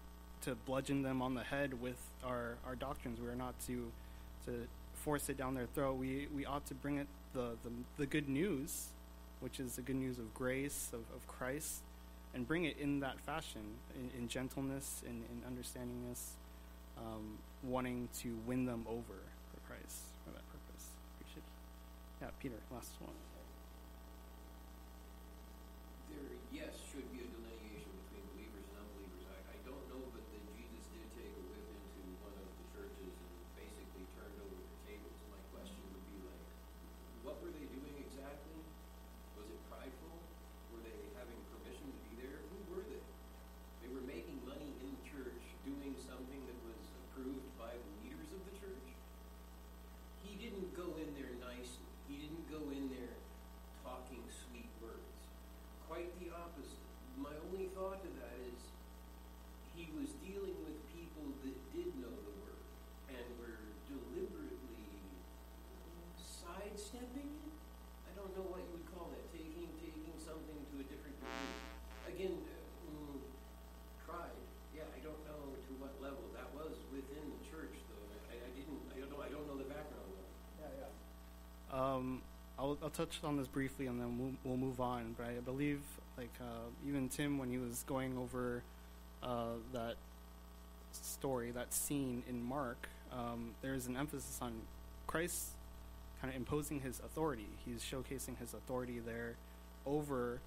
Speaker 1: to bludgeon them on the head with our, our doctrines. We are not to to force it down their throat. We we ought to bring it the the, the good news, which is the good news of grace of, of Christ, and bring it in that fashion, in, in gentleness and in, understandingness, um, wanting to win them over for Christ for that purpose. Appreciate it. Yeah, Peter, last one.
Speaker 8: There, yes, should be a delineation between believers and unbelievers. I, I don't know, but that Jesus did take a whip into one of the churches and basically turned over the tables. My question would be like, what were they doing exactly? Was it prideful? Were they having permission to be there? Who were they? They were making money in church, doing something that was approved by the leaders of the church. He didn't go in there nicely. He didn't go in there talking sweet words. Quite the opposite. My only thought to that is he was dealing with people that did know the word and were deliberately sidestepping it. I don't know what you would call that. Taking taking something to a different degree. Again, uh, mm, pride. Yeah, I don't know to what level that was within the church, though. I, I didn't. I don't know. I don't know the background though.
Speaker 3: Yeah, yeah.
Speaker 1: Um, I'll, I'll touch on this briefly and then we'll, we'll move on. But I believe, like, uh, even Tim, when he was going over uh, that story, that scene in Mark, um, there's an emphasis on Christ kind of imposing his authority. He's showcasing his authority there over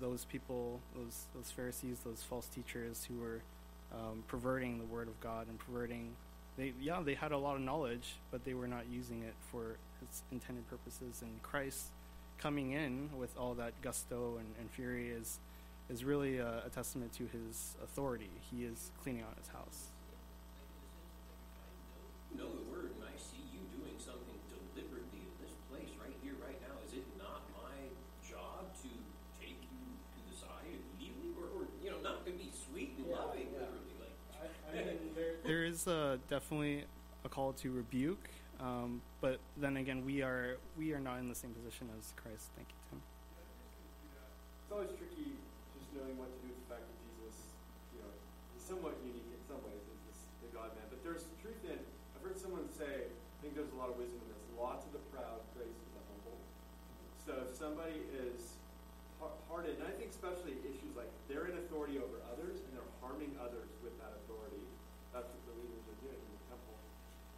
Speaker 1: those people, those, those Pharisees, those false teachers who were um, perverting the word of God and perverting. They, yeah, they had a lot of knowledge, but they were not using it for its intended purposes. And Christ coming in with all that gusto and, and fury is is really a, a testament to his authority. He is cleaning out his house.
Speaker 8: know the word and I see you doing something deliberately in this place right here, right now, is it not my job to take you to the side immediately? Or, or you know, not to be sweet and
Speaker 3: Yeah,
Speaker 8: loving,
Speaker 3: yeah.
Speaker 8: literally, like,
Speaker 3: I, I mean, there,
Speaker 1: There is uh, definitely a call to rebuke, um, but then again, we are we are not in the same position as Christ. Thank you, Tim.
Speaker 5: It's always tricky just knowing what to do with the fact that Jesus, you know, he's somewhat unique in some ways as the God man. But there's truth in, I've heard someone say, I think there's a lot of wisdom in this, law to the proud, grace to the humble. So if somebody is har- hardened, and I think especially issues like they're in authority over others and they're harming others with that authority, that's what the leaders are doing in the temple.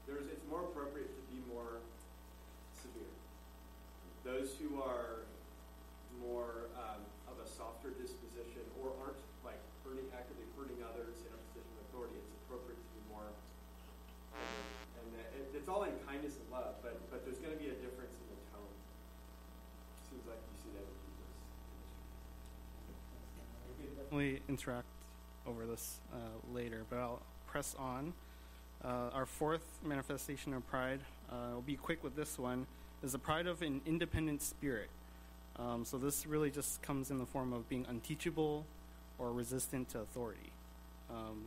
Speaker 5: There's, it's more appropriate to be more severe. Those who are more um, of a softer disposition or aren't like hurting actively hurting others in a position of authority, it's appropriate to be more. And it, it's all in kindness and love, but but there's going to be a difference in the tone. Seems like you see that in Jesus.
Speaker 1: We can definitely interact over this uh, later, but I'll press on. Uh, our fourth manifestation of pride, uh, I'll be quick with this one, is the pride of an independent spirit. Um, so this really just comes in the form of being unteachable or resistant to authority. Um,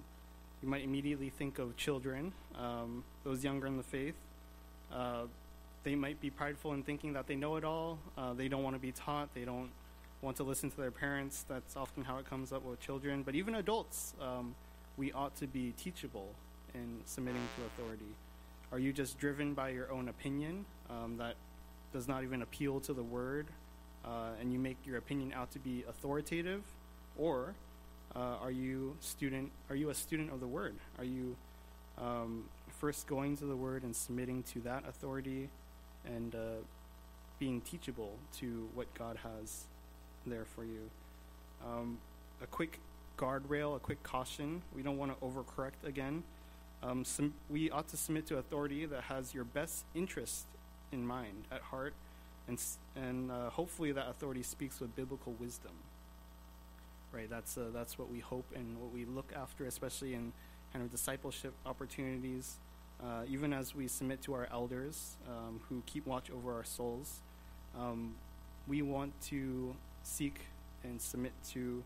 Speaker 1: you might immediately think of children, um, those younger in the faith. Uh, they might be prideful in thinking that they know it all. Uh, they don't want to be taught. They don't want to listen to their parents. That's often how it comes up with children. But even adults, um, we ought to be teachable in submitting to authority. Are you just driven by your own opinion um, that does not even appeal to the word, uh, and you make your opinion out to be authoritative, or uh, are you student? Are you a student of the word? Are you um, first going to the word and submitting to that authority, and uh, being teachable to what God has there for you? Um, a quick guardrail, a quick caution. We don't want to overcorrect again. Um, we ought to submit to authority that has your best interest in mind, at heart, and, and uh, hopefully that authority speaks with biblical wisdom. Right, that's, uh, that's what we hope and what we look after, especially in kind of discipleship opportunities, uh, even as we submit to our elders um, who keep watch over our souls. Um, we want to seek and submit to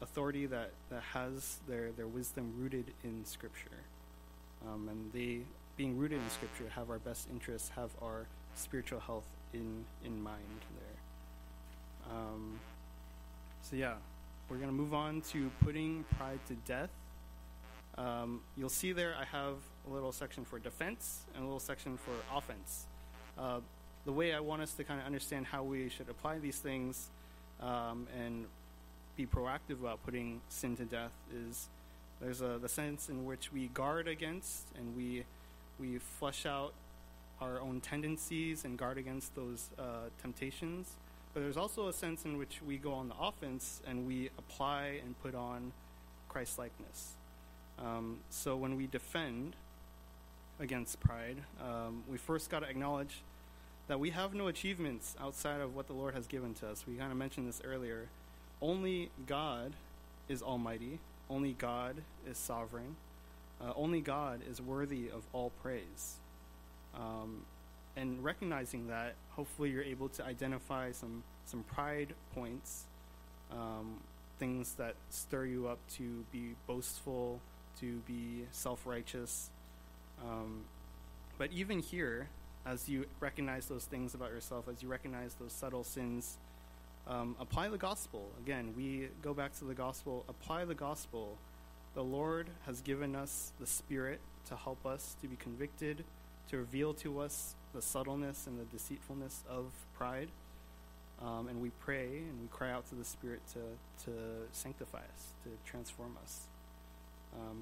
Speaker 1: authority that, that has their, their wisdom rooted in Scripture. Um, and they, being rooted in Scripture, have our best interests, have our spiritual health in, in mind there. Um, so, yeah, we're going to move on to putting pride to death. Um, you'll see there I have a little section for defense and a little section for offense. Uh, the way I want us to kind of understand how we should apply these things um, and be proactive about putting sin to death is there's a, the sense in which we guard against and we we flush out our own tendencies and guard against those uh, temptations. But there's also a sense in which we go on the offense and we apply and put on Christ likeness. Um, so when we defend against pride, um, we first got to acknowledge that we have no achievements outside of what the Lord has given to us. We kind of mentioned this earlier. Only God is almighty, only God is sovereign, uh, only God is worthy of all praise. Um, and recognizing that, hopefully, you're able to identify some, some pride points, um, things that stir you up to be boastful, to be self righteous. Um, but even here, as you recognize those things about yourself, as you recognize those subtle sins, um, apply the gospel. Again, we go back to the gospel, apply the gospel. The Lord has given us the Spirit to help us to be convicted, to reveal to us the subtleness and the deceitfulness of pride. Um, and we pray and we cry out to the Spirit to, to sanctify us, to transform us.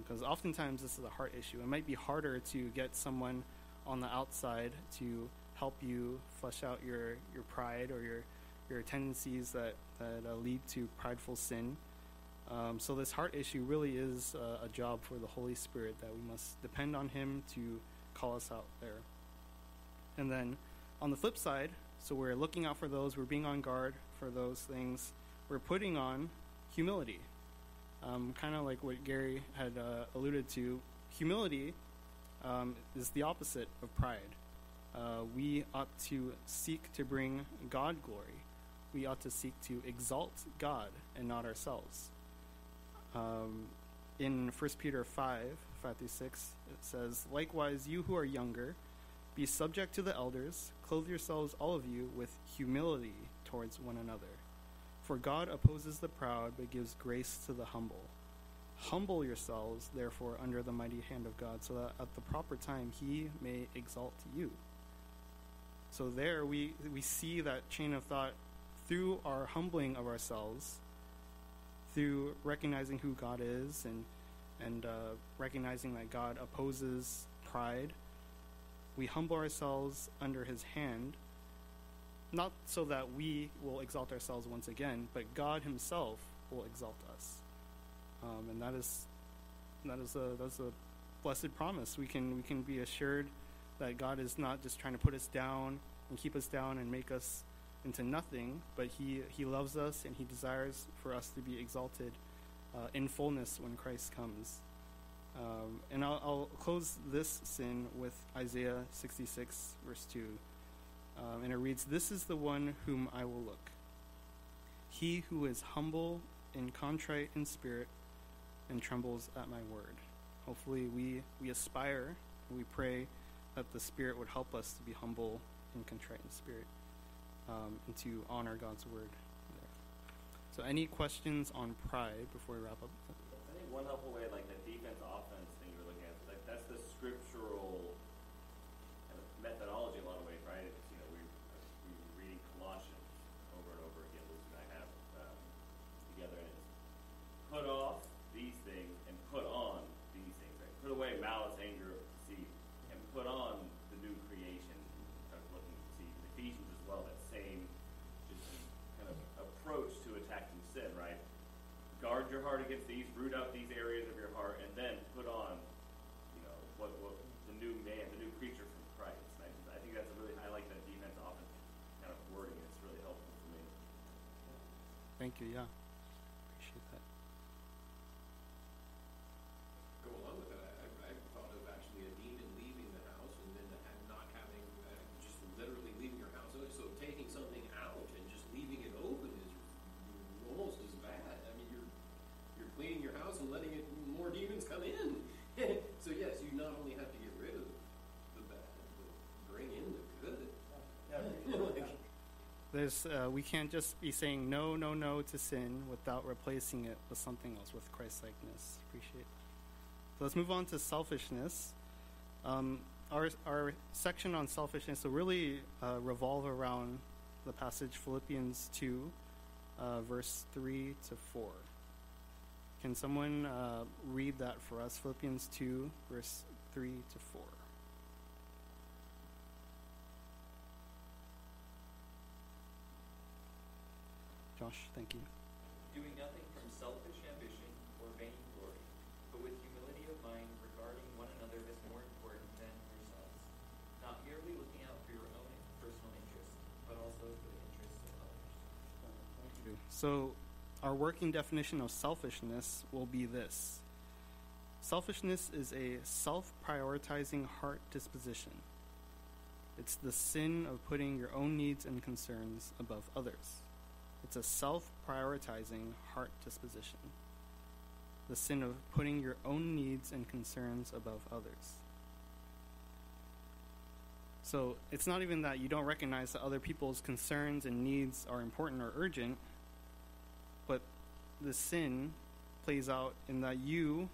Speaker 1: Because um, oftentimes this is a heart issue. It might be harder to get someone on the outside to help you flesh out your, your pride or your, your tendencies that, that uh, lead to prideful sin. Um, so this heart issue really is uh, a job for the Holy Spirit that we must depend on Him to call us out there. And then on the flip side, so we're looking out for those, we're being on guard for those things, we're putting on humility. Um, kind of like what Gary had uh, alluded to, humility um, is the opposite of pride. Uh, we ought to seek to bring God glory. We ought to seek to exalt God and not ourselves. Um, in 1 Peter 5, 5 through 6, it says, Likewise, you who are younger, be subject to the elders, clothe yourselves, all of you, with humility towards one another. For God opposes the proud, but gives grace to the humble. Humble yourselves, therefore, under the mighty hand of God, so that at the proper time he may exalt you. So there we, we see that chain of thought through our humbling of ourselves, through recognizing who God is and, and uh, recognizing that God opposes pride. We humble ourselves under his hand, not so that we will exalt ourselves once again, but God himself will exalt us. Um, and that is that is a that's a blessed promise. We can we can be assured that God is not just trying to put us down and keep us down and make us into nothing, but He He loves us and He desires for us to be exalted uh, in fullness when Christ comes. Um, and I'll, I'll, close this sin with Isaiah 66 verse 2, um, and it reads, "This is the one whom I will look, he who is humble and contrite in spirit." and trembles at my word. Hopefully, we, we aspire, we pray that the Spirit would help us to be humble and contrite in spirit um, and to honor God's word. There. So, any questions on pride before we wrap up?
Speaker 6: I think one helpful way, like the defense offense thing you're looking at, like that's the scriptural kind of methodology in a lot of ways, right? It's, you know, we we were reading Colossians over and over again. Lucy and I have um, together, and it's put off these things and put on these things. Right? Put away malice, anger, deceit, and put on the new creation. I was looking to see in Ephesians as well. That same just kind of approach to attacking sin, right? Guard your heart against these, root out these areas of your heart, and then put on, you know, what, what the new man, the new creature from Christ. I, just, I think that's a really, I like that defense offense kind of wording. It's really helpful for me.
Speaker 1: Thank you. Yeah. Appreciate that.
Speaker 8: Go along with that, I, I thought of actually a demon leaving the house and then ha- not having, uh, just literally leaving your house. So- So taking something out and just leaving it open is almost as bad. I mean, you're, you're cleaning your house and letting it, more demons come in. So yes, you not only have to get rid of the bad, but bring in the good. Like,
Speaker 1: There's uh, we can't just be saying no, no, no to sin without replacing it with something else, with Christ-likeness. Appreciate. So let's move on to selfishness. Um, our our section on selfishness will really uh, revolve around the passage Philippians two, uh, verse three to four. Can someone uh, read that for us? Philippians two, verse three to four. Josh, thank you.
Speaker 10: doing nothing from selfish ambition or vainglory, but with humility of mind regarding one another as more important than yourselves, not merely looking out for your own personal interests, but also for the interests of others.
Speaker 1: So, our working definition of selfishness will be this Selfishness is a self prioritizing heart disposition. It's the sin of putting your own needs and concerns above others. It's a self prioritizing heart disposition. The sin of putting your own needs and concerns above others. So it's not even that you don't recognize that other people's concerns and needs are important or urgent, but the sin plays out in that you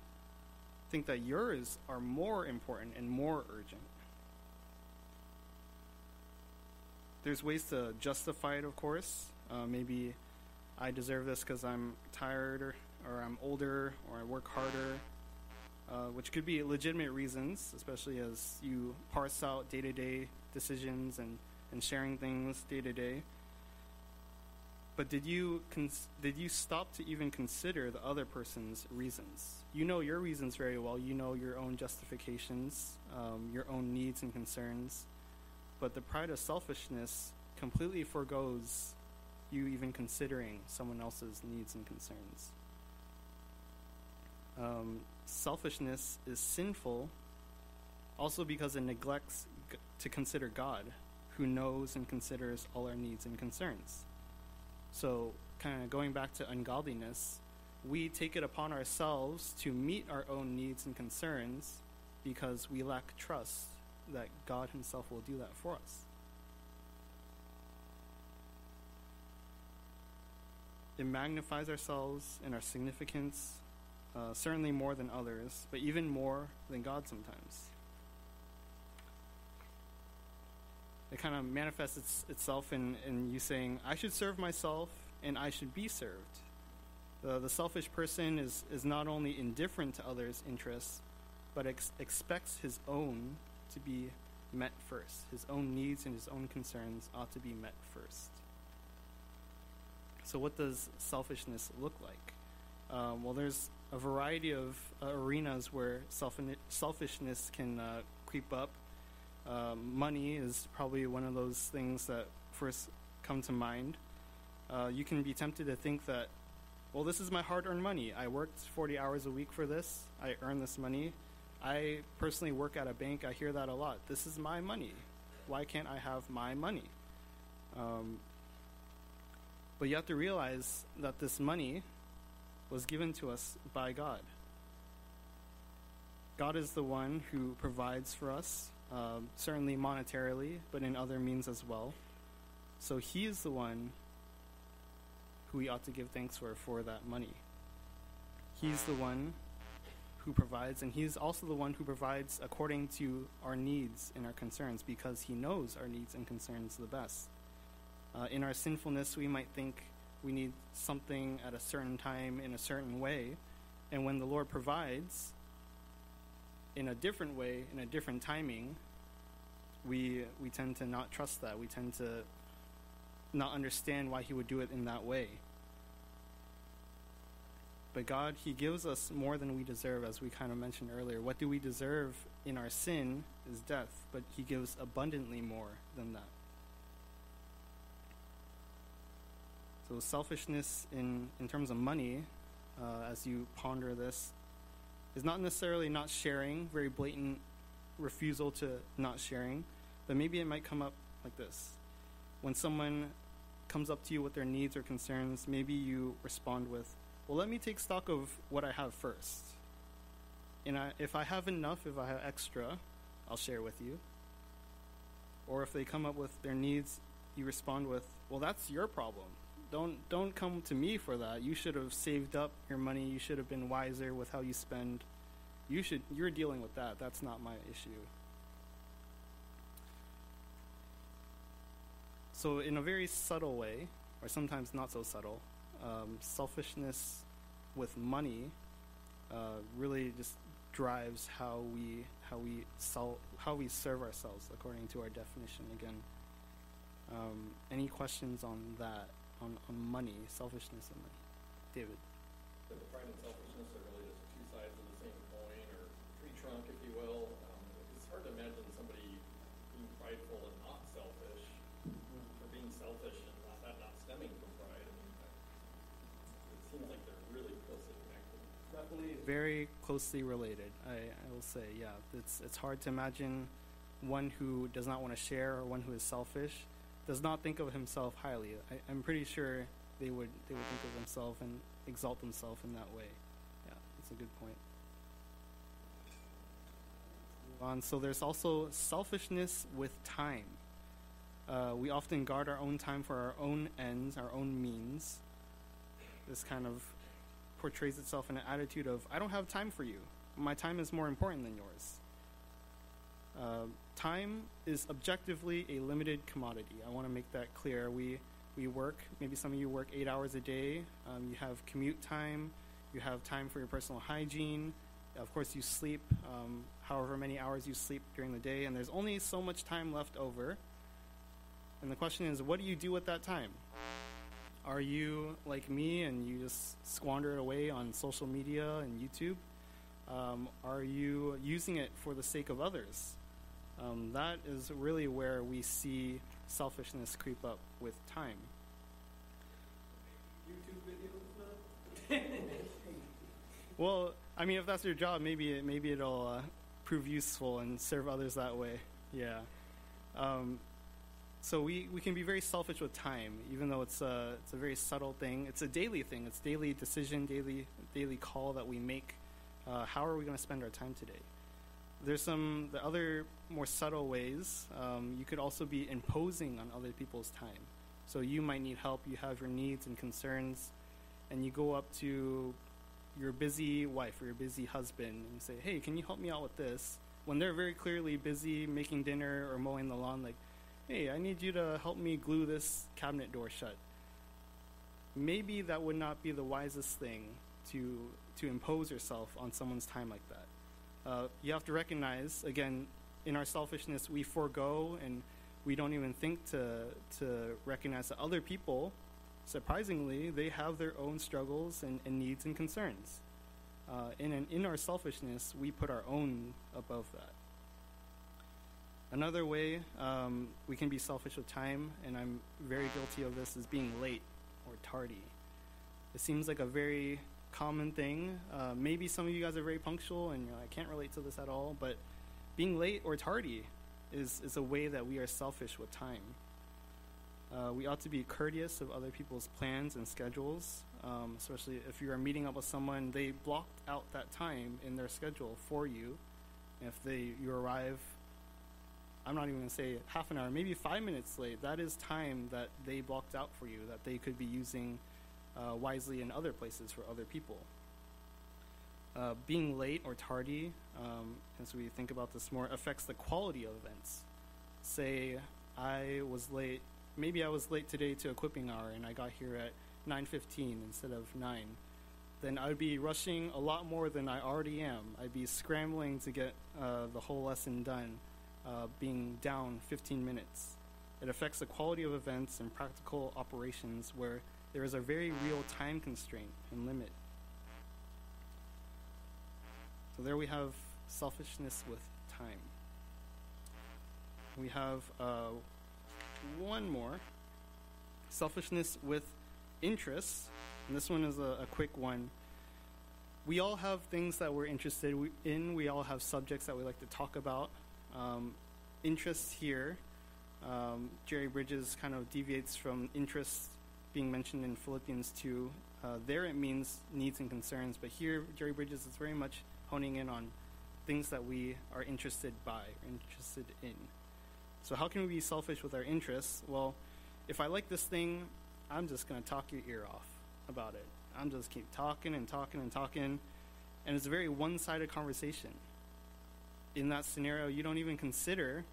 Speaker 1: think that yours are more important and more urgent. There's ways to justify it, of course. Uh, maybe I deserve this because I'm tired or, or I'm older or I work harder, uh, which could be legitimate reasons, especially as you parse out day to day decisions and, and sharing things day to day. But did you cons- did you stop to even consider the other person's reasons? You know your reasons very well. You know your own justifications, um, your own needs and concerns. But the pride of selfishness completely foregoes you even considering someone else's needs and concerns. Um, selfishness is sinful also because it neglects g- to consider God, who knows and considers all our needs and concerns. So, kind of going back to ungodliness, we take it upon ourselves to meet our own needs and concerns because we lack trust that God Himself will do that for us. It magnifies ourselves and our significance, uh, certainly more than others, but even more than God sometimes. It kind of manifests its, itself in, in you saying, I should serve myself and I should be served. The, the selfish person is, is not only indifferent to others' interests, but ex- expects his own to be met first. His own needs and his own concerns ought to be met first. So, what does selfishness look like? Um, well, there's a variety of uh, arenas where self- selfishness can uh, creep up. Um, money is probably one of those things that first come to mind. Uh, you can be tempted to think that, well, this is my hard earned money. I worked 40 hours a week for this, I earn this money. I personally work at a bank, I hear that a lot. This is my money. Why can't I have my money? Um, but you have to realize that this money was given to us by God. God is the one who provides for us, um, certainly monetarily, but in other means as well. So He is the one who we ought to give thanks for for that money. He's the one who provides, and He's also the one who provides according to our needs and our concerns because He knows our needs and concerns the best. Uh, in our sinfulness, we might think we need something at a certain time in a certain way, and when the Lord provides in a different way, in a different timing, we we tend to not trust that. We tend to not understand why He would do it in that way. But God, He gives us more than we deserve, as we kind of mentioned earlier. What do we deserve in our sin is death, but He gives abundantly more than that. So, selfishness in, in terms of money, uh, as you ponder this, is not necessarily not sharing, very blatant refusal to not sharing, but maybe it might come up like this. When someone comes up to you with their needs or concerns, maybe you respond with, Well, let me take stock of what I have first. And I, if I have enough, if I have extra, I'll share with you. Or if they come up with their needs, you respond with, Well, that's your problem. Don't, don't come to me for that. You should have saved up your money. You should have been wiser with how you spend. You should, you're dealing with that. That's not my issue. So, in a very subtle way, or sometimes not so subtle, um, selfishness with money uh, really just drives how we how we how we serve ourselves according to our definition. Again, um, any questions on that on, on money, selfishness and money, David?
Speaker 9: The pride and selfishness are really just two sides of the same coin, or tree trunk, if you will. Um, it's hard to imagine somebody being prideful and not selfish, or being selfish and not, that not stemming from pride. I mean, it seems like they're really closely connected.
Speaker 1: Definitely very closely related. I, I will say, yeah, it's it's hard to imagine one who does not want to share or one who is selfish does not think of himself highly. I, I'm pretty sure they would they would think of themselves and exalt themselves in that way. Yeah, that's a good point. On. So there's also selfishness with time. Uh, we often guard our own time for our own ends, our own means. This kind of portrays itself in an attitude of, I don't have time for you. My time is more important than yours. Uh, time is objectively a limited commodity. I want to make that clear. We, we work, maybe some of you work eight hours a day. Um, you have commute time, you have time for your personal hygiene. Of course, you sleep um, however many hours you sleep during the day, and there's only so much time left over. And the question is, what do you do with that time? Are you like me and you just squander it away on social media and YouTube? Um, are you using it for the sake of others? Um, that is really where we see selfishness creep up with time. Well, I mean, if that's your job, maybe it, maybe it'll uh, prove useful and serve others that way. Yeah. Um, so we, we can be very selfish with time, even though it's a it's a very subtle thing. It's a daily thing. It's daily decision, daily daily call that we make. Uh, how are we going to spend our time today? There's some the other more subtle ways. Um, you could also be imposing on other people's time. So you might need help. You have your needs and concerns, and you go up to your busy wife or your busy husband and say, "Hey, can you help me out with this?" When they're very clearly busy making dinner or mowing the lawn, like, "Hey, I need you to help me glue this cabinet door shut." Maybe that would not be the wisest thing to to impose yourself on someone's time like that. Uh, you have to recognize, again, in our selfishness, we forego and we don't even think to to recognize that other people surprisingly, they have their own struggles and, and needs and concerns. Uh, and in, in our selfishness, we put our own above that. Another way um, we can be selfish with time, and I'm very guilty of this, is being late or tardy. It seems like a very common thing. Uh, maybe some of you guys are very punctual, and you're like, I can't relate to this at all, but being late or tardy is, is a way that we are selfish with time. Uh, we ought to be courteous of other people's plans and schedules, um, especially if you are meeting up with someone. They blocked out that time in their schedule for you. If they you arrive, I'm not even going to say half an hour, maybe five minutes late. That is time that they blocked out for you that they could be using uh, wisely in other places for other people. Uh, being late or tardy, um, as we think about this more, affects the quality of events. Say I was late maybe I was late today to equipping hour and I got here at 9:15 instead of 9, then I'd be rushing a lot more than I already am. I'd be scrambling to get uh, the whole lesson done, uh, being down 15 minutes. It affects the quality of events and practical operations where there is a very real time constraint and limit. So there we have selfishness with time. We have uh, one more selfishness with interests. And this one is a, a quick one. We all have things that we're interested in, we all have subjects that we like to talk about. Um, interests here, um, Jerry Bridges kind of deviates from interests being mentioned in Philippians 2. Uh, there it means needs and concerns, but here Jerry Bridges is very much honing in on things that we are interested by, interested in. So, how can we be selfish with our interests? Well, if I like this thing, I'm just going to talk your ear off about it. I'm just keep talking and talking and talking, and it's a very one-sided conversation. In that scenario, you don't even consider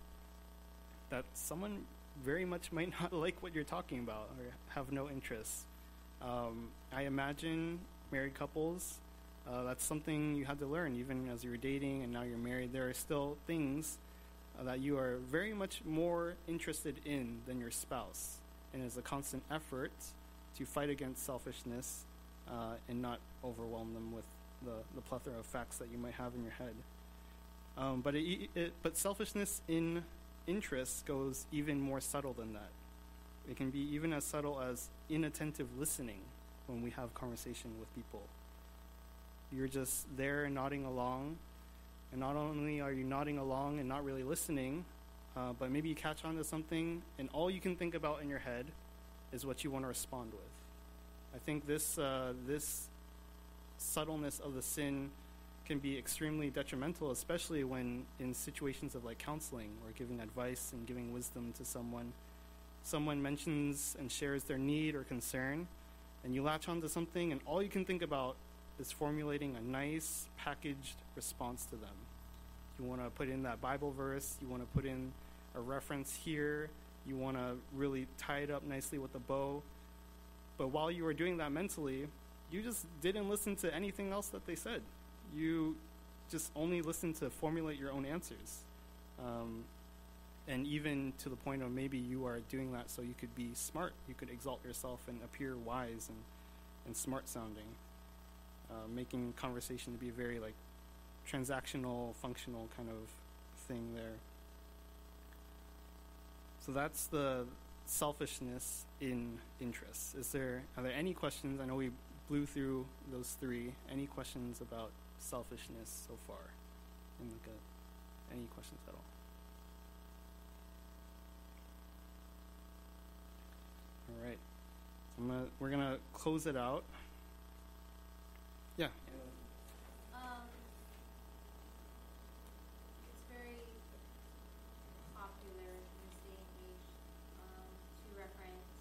Speaker 1: that someone very much might not like what you're talking about or have no interest. Um, I imagine married couples, uh, that's something you had to learn even as you were dating and now you're married. There are still things uh, that you are very much more interested in than your spouse. And it's a constant effort to fight against selfishness uh, and not overwhelm them with the, the plethora of facts that you might have in your head. Um, but it, it, but selfishness in interest goes even more subtle than that. It can be even as subtle as inattentive listening when we have conversation with people. You're just there nodding along, and not only are you nodding along and not really listening, uh, but maybe you catch on to something, and all you can think about in your head is what you want to respond with. I think this uh, this subtleness of the sin can be extremely detrimental, especially when in situations of like counseling or giving advice and giving wisdom to someone. Someone mentions and shares their need or concern, and you latch onto something, and all you can think about is formulating a nice packaged response to them. You want to put in that Bible verse, you want to put in a reference here, you want to really tie it up nicely with a bow. But while you were doing that mentally, you just didn't listen to anything else that they said. You just only listen to formulate your own answers. Um, and even to the point of maybe you are doing that so you could be smart, you could exalt yourself and appear wise and, and smart sounding, uh, making conversation to be a very like transactional, functional kind of thing there. So that's the selfishness in interests. Is there are there any questions? I know we blew through those three. Any questions about selfishness so far in the gut? Any questions at all? All right. I'm gonna, we're gonna close it out. Yeah.
Speaker 11: Um, it's very popular in this day and age um, to reference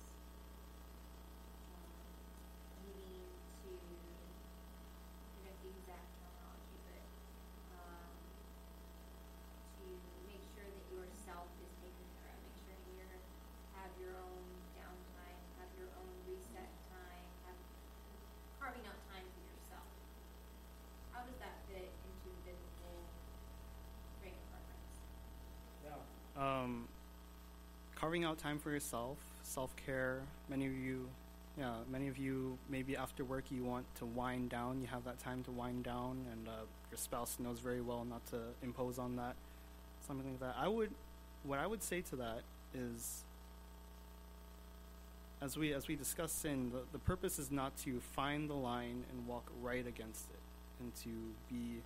Speaker 11: um, needing to, forget the exact terminology, but um, to make sure that yourself is taken care of, make sure that you have your own downtime, have your own reset time, have carving out time for yourself. How does that fit into biblical frame of reference?
Speaker 1: Um, carving out time for yourself, self care. Many of you, yeah, many of you maybe after work you want to wind down. You have that time to wind down, and uh, your spouse knows very well not to impose on that. Something like that. I would, what I would say to that is, as we as we discuss sin, the, the purpose is not to find the line and walk right against it, and to be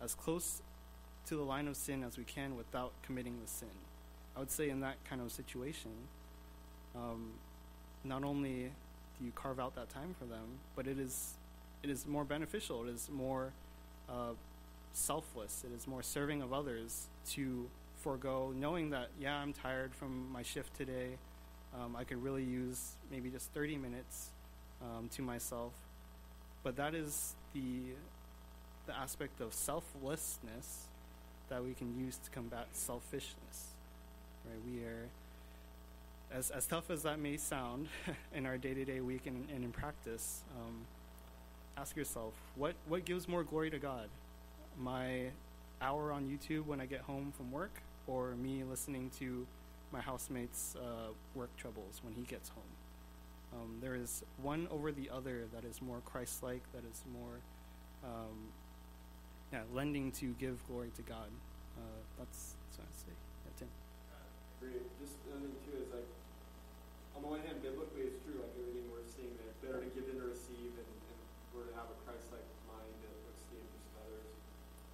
Speaker 1: as close to the line of sin as we can without committing the sin. I would say in that kind of situation, um, not only do you carve out that time for them, but it is it is more beneficial. It is more uh, selfless. It is more serving of others to forego knowing that yeah I'm tired from my shift today. Um, I could really use maybe just 30 minutes um, to myself, but that is the the aspect of selflessness that we can use to combat selfishness. Right? We are as as tough as that may sound in our day to day week and, and in practice. Um, ask yourself what what gives more glory to God, my hour on YouTube when I get home from work, or me listening to my housemate's uh, work troubles when he gets home. Um, there is one over the other that is more Christ-like, that is more um, yeah, lending to give glory to God. Uh, that's, that's what I say. Yeah, Tim.
Speaker 5: Agree. Just another thing too is like, on the one hand, biblically it's true, like everything we're seeing that better to give than to receive, and, and we're to have a Christ-like mind that looks the interest of others.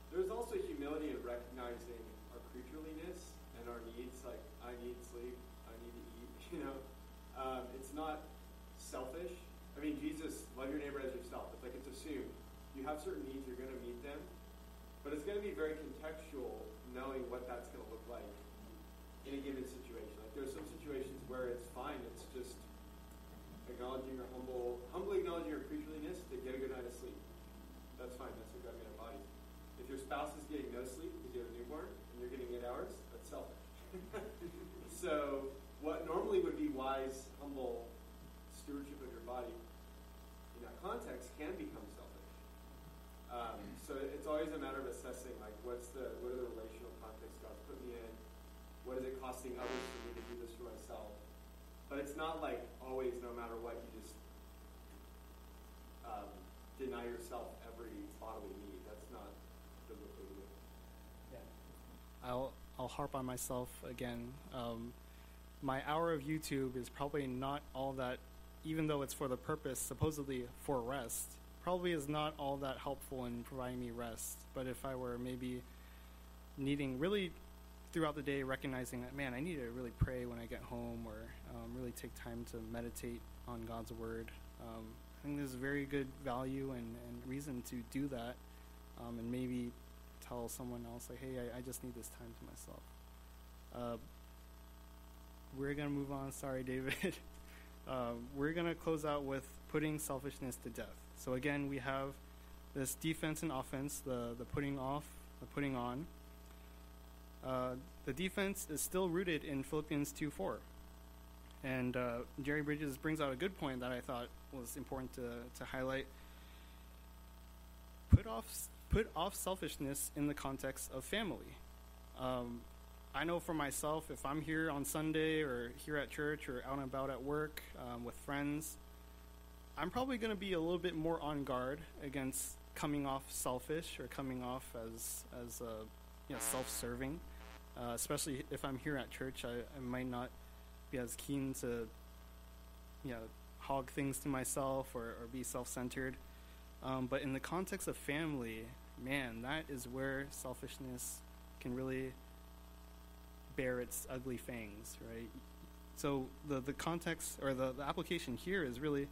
Speaker 5: There's also humility in recognizing our creatureliness and our needs. Like, I need sleep, I need to eat. You know, um, it's not selfish. I mean, Jesus, love your neighbor as yourself. It's like it's assumed you have certain needs, you're going to meet them, but it's going to be very contextual, knowing what that's going to look like in a given situation. Like there's some situations where it's fine. It's just acknowledging your humble, humbly acknowledging your creatureliness to get a good night of sleep. That's fine. That's what God made our bodies. If your spouse is getting no sleep because you have a newborn and you're getting eight hours, that's selfish. so what normally would be wise, humble stewardship of your body in that context can become selfish. Um, so it's always a matter of assessing, like, what's the what are the relational contexts God's put me in? What is it costing others for me to do this for myself? But it's not like always, no matter what, you just um, deny yourself every bodily need. That's not biblically good. Yeah.
Speaker 1: I'll I'll harp on myself again. Um, my hour of YouTube is probably not all that, even though it's for the purpose supposedly for rest. Probably is not all that helpful in providing me rest. But if I were maybe needing really throughout the day, recognizing that man, I need to really pray when I get home, or um, really take time to meditate on God's word. Um, I think there's very good value and, and reason to do that, um, and maybe tell someone else like, "Hey, I, I just need this time to myself." Uh, we're gonna move on. Sorry, David. uh, we're gonna close out with putting selfishness to death. So again, we have this defense and offense, the the putting off, the putting on. Uh, the defense is still rooted in Philippians 2 4. And uh, Jerry Bridges brings out a good point that I thought was important to, to highlight. Put off, put off selfishness in the context of family. Um, I know for myself, if I'm here on Sunday or here at church or out and about at work um, with friends, I'm probably going to be a little bit more on guard against coming off selfish or coming off as as uh, you know self-serving. Uh, especially if I'm here at church, I, I might not be as keen to you know hog things to myself or, or be self-centered. Um, but in the context of family, man, that is where selfishness can really bear its ugly fangs, right? So the the context or the, the application here is really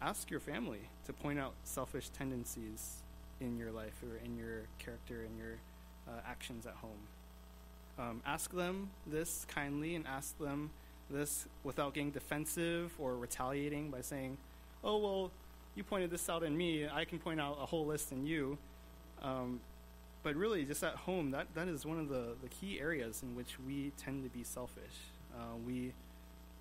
Speaker 1: ask your family to point out selfish tendencies in your life or in your character and your uh, actions at home. Um, ask them this kindly and ask them this without getting defensive or retaliating by saying, "Oh well, you pointed this out in me. I can point out a whole list in you." Um, but really, just at home, that, that is one of the, the key areas in which we tend to be selfish. Uh, we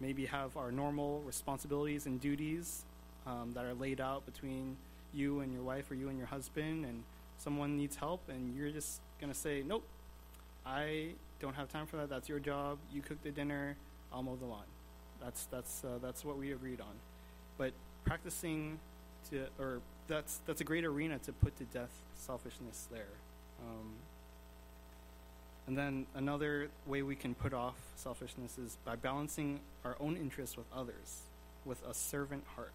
Speaker 1: maybe have our normal responsibilities and duties um, that are laid out between you and your wife or you and your husband, and someone needs help, and you're just going to say, Nope, I don't have time for that. That's your job. You cook the dinner, I'll mow the lawn. That's, that's, uh, that's what we agreed on. But practicing to, or that's, that's a great arena to put to death selfishness there. Um, and then another way we can put off selfishness is by balancing our own interests with others, with a servant heart.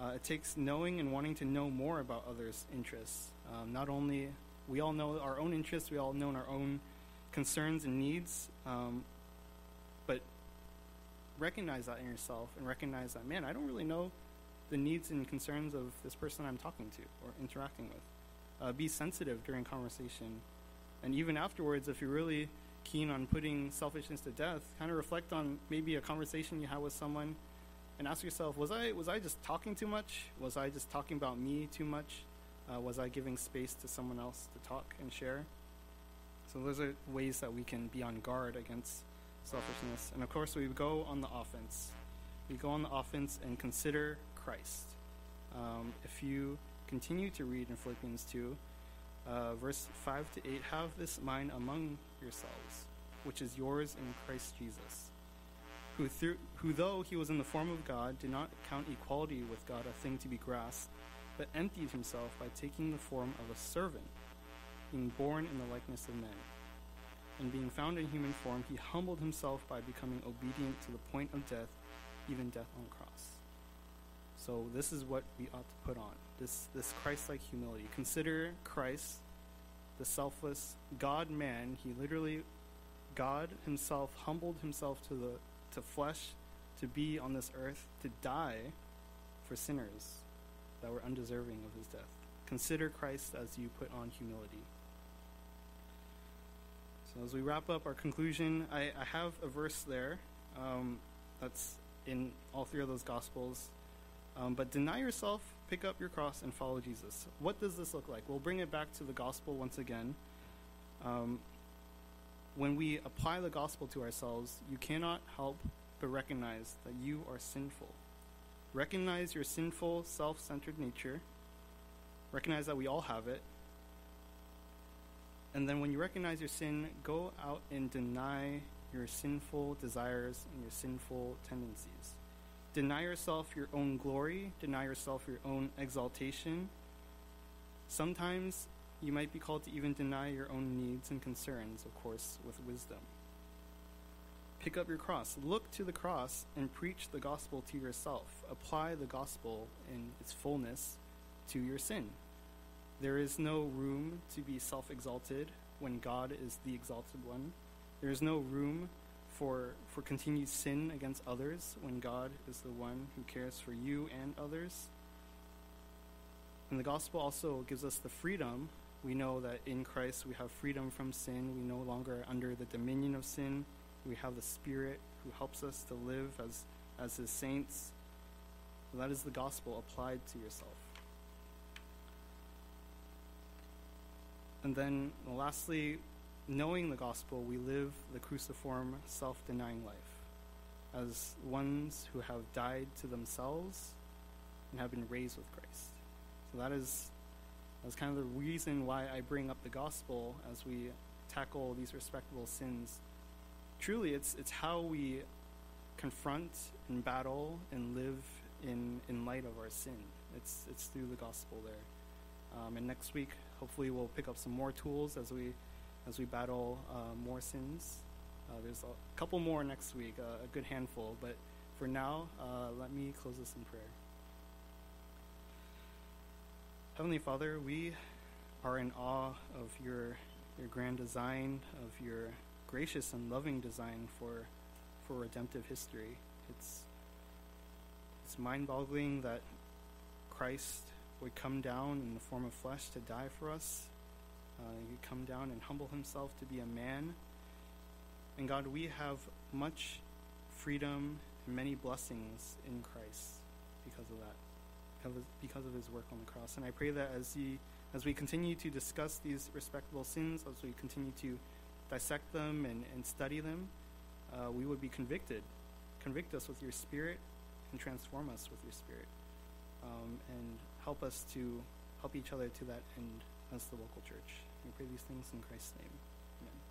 Speaker 1: Uh, it takes knowing and wanting to know more about others' interests. Um, not only we all know our own interests, we all know our own concerns and needs, um, but recognize that in yourself and recognize that, man, I don't really know the needs and concerns of this person I'm talking to or interacting with uh, be sensitive during conversation. And even afterwards, if you're really keen on putting selfishness to death, kind of reflect on maybe a conversation you had with someone and ask yourself, was I, was I just talking too much? Was I just talking about me too much? Uh, was I giving space to someone else to talk and share? So those are ways that we can be on guard against selfishness. And of course, we go on the offense. We go on the offense and consider Christ. Um, if you continue to read in Philippians 2, uh, verse 5 to 8 Have this mind among yourselves, which is yours in Christ Jesus, who, through, who though he was in the form of God, did not count equality with God a thing to be grasped, but emptied himself by taking the form of a servant, being born in the likeness of men. And being found in human form, he humbled himself by becoming obedient to the point of death, even death on a cross. So this is what we ought to put on this this Christ-like humility. Consider Christ, the selfless God man. He literally, God Himself humbled Himself to the to flesh, to be on this earth, to die for sinners that were undeserving of His death. Consider Christ as you put on humility. So as we wrap up our conclusion, I, I have a verse there um, that's in all three of those gospels. Um, but deny yourself, pick up your cross, and follow Jesus. What does this look like? We'll bring it back to the gospel once again. Um, when we apply the gospel to ourselves, you cannot help but recognize that you are sinful. Recognize your sinful, self centered nature. Recognize that we all have it. And then when you recognize your sin, go out and deny your sinful desires and your sinful tendencies. Deny yourself your own glory, deny yourself your own exaltation. Sometimes you might be called to even deny your own needs and concerns, of course, with wisdom. Pick up your cross. Look to the cross and preach the gospel to yourself. Apply the gospel in its fullness to your sin. There is no room to be self exalted when God is the exalted one. There is no room for, for continued sin against others when God is the one who cares for you and others. And the gospel also gives us the freedom. We know that in Christ we have freedom from sin. We no longer are under the dominion of sin. We have the Spirit who helps us to live as, as His saints. that is the gospel applied to yourself. And then, lastly, knowing the gospel, we live the cruciform, self denying life as ones who have died to themselves and have been raised with Christ. So that is that's kind of the reason why I bring up the gospel as we tackle these respectable sins. Truly, it's it's how we confront and battle and live in in light of our sin. It's it's through the gospel there. Um, and next week, hopefully, we'll pick up some more tools as we as we battle uh, more sins. Uh, there's a couple more next week, uh, a good handful. But for now, uh, let me close this in prayer. Heavenly Father, we are in awe of your your grand design, of your gracious and loving design for for redemptive history. It's it's mind-boggling that Christ would come down in the form of flesh to die for us. Uh, he'd come down and humble himself to be a man. And God, we have much freedom and many blessings in Christ because of that because of his work on the cross. And I pray that as he, as we continue to discuss these respectable sins, as we continue to dissect them and, and study them, uh, we would be convicted. Convict us with your spirit and transform us with your spirit. Um, and help us to help each other to that end as the local church. We pray these things in Christ's name.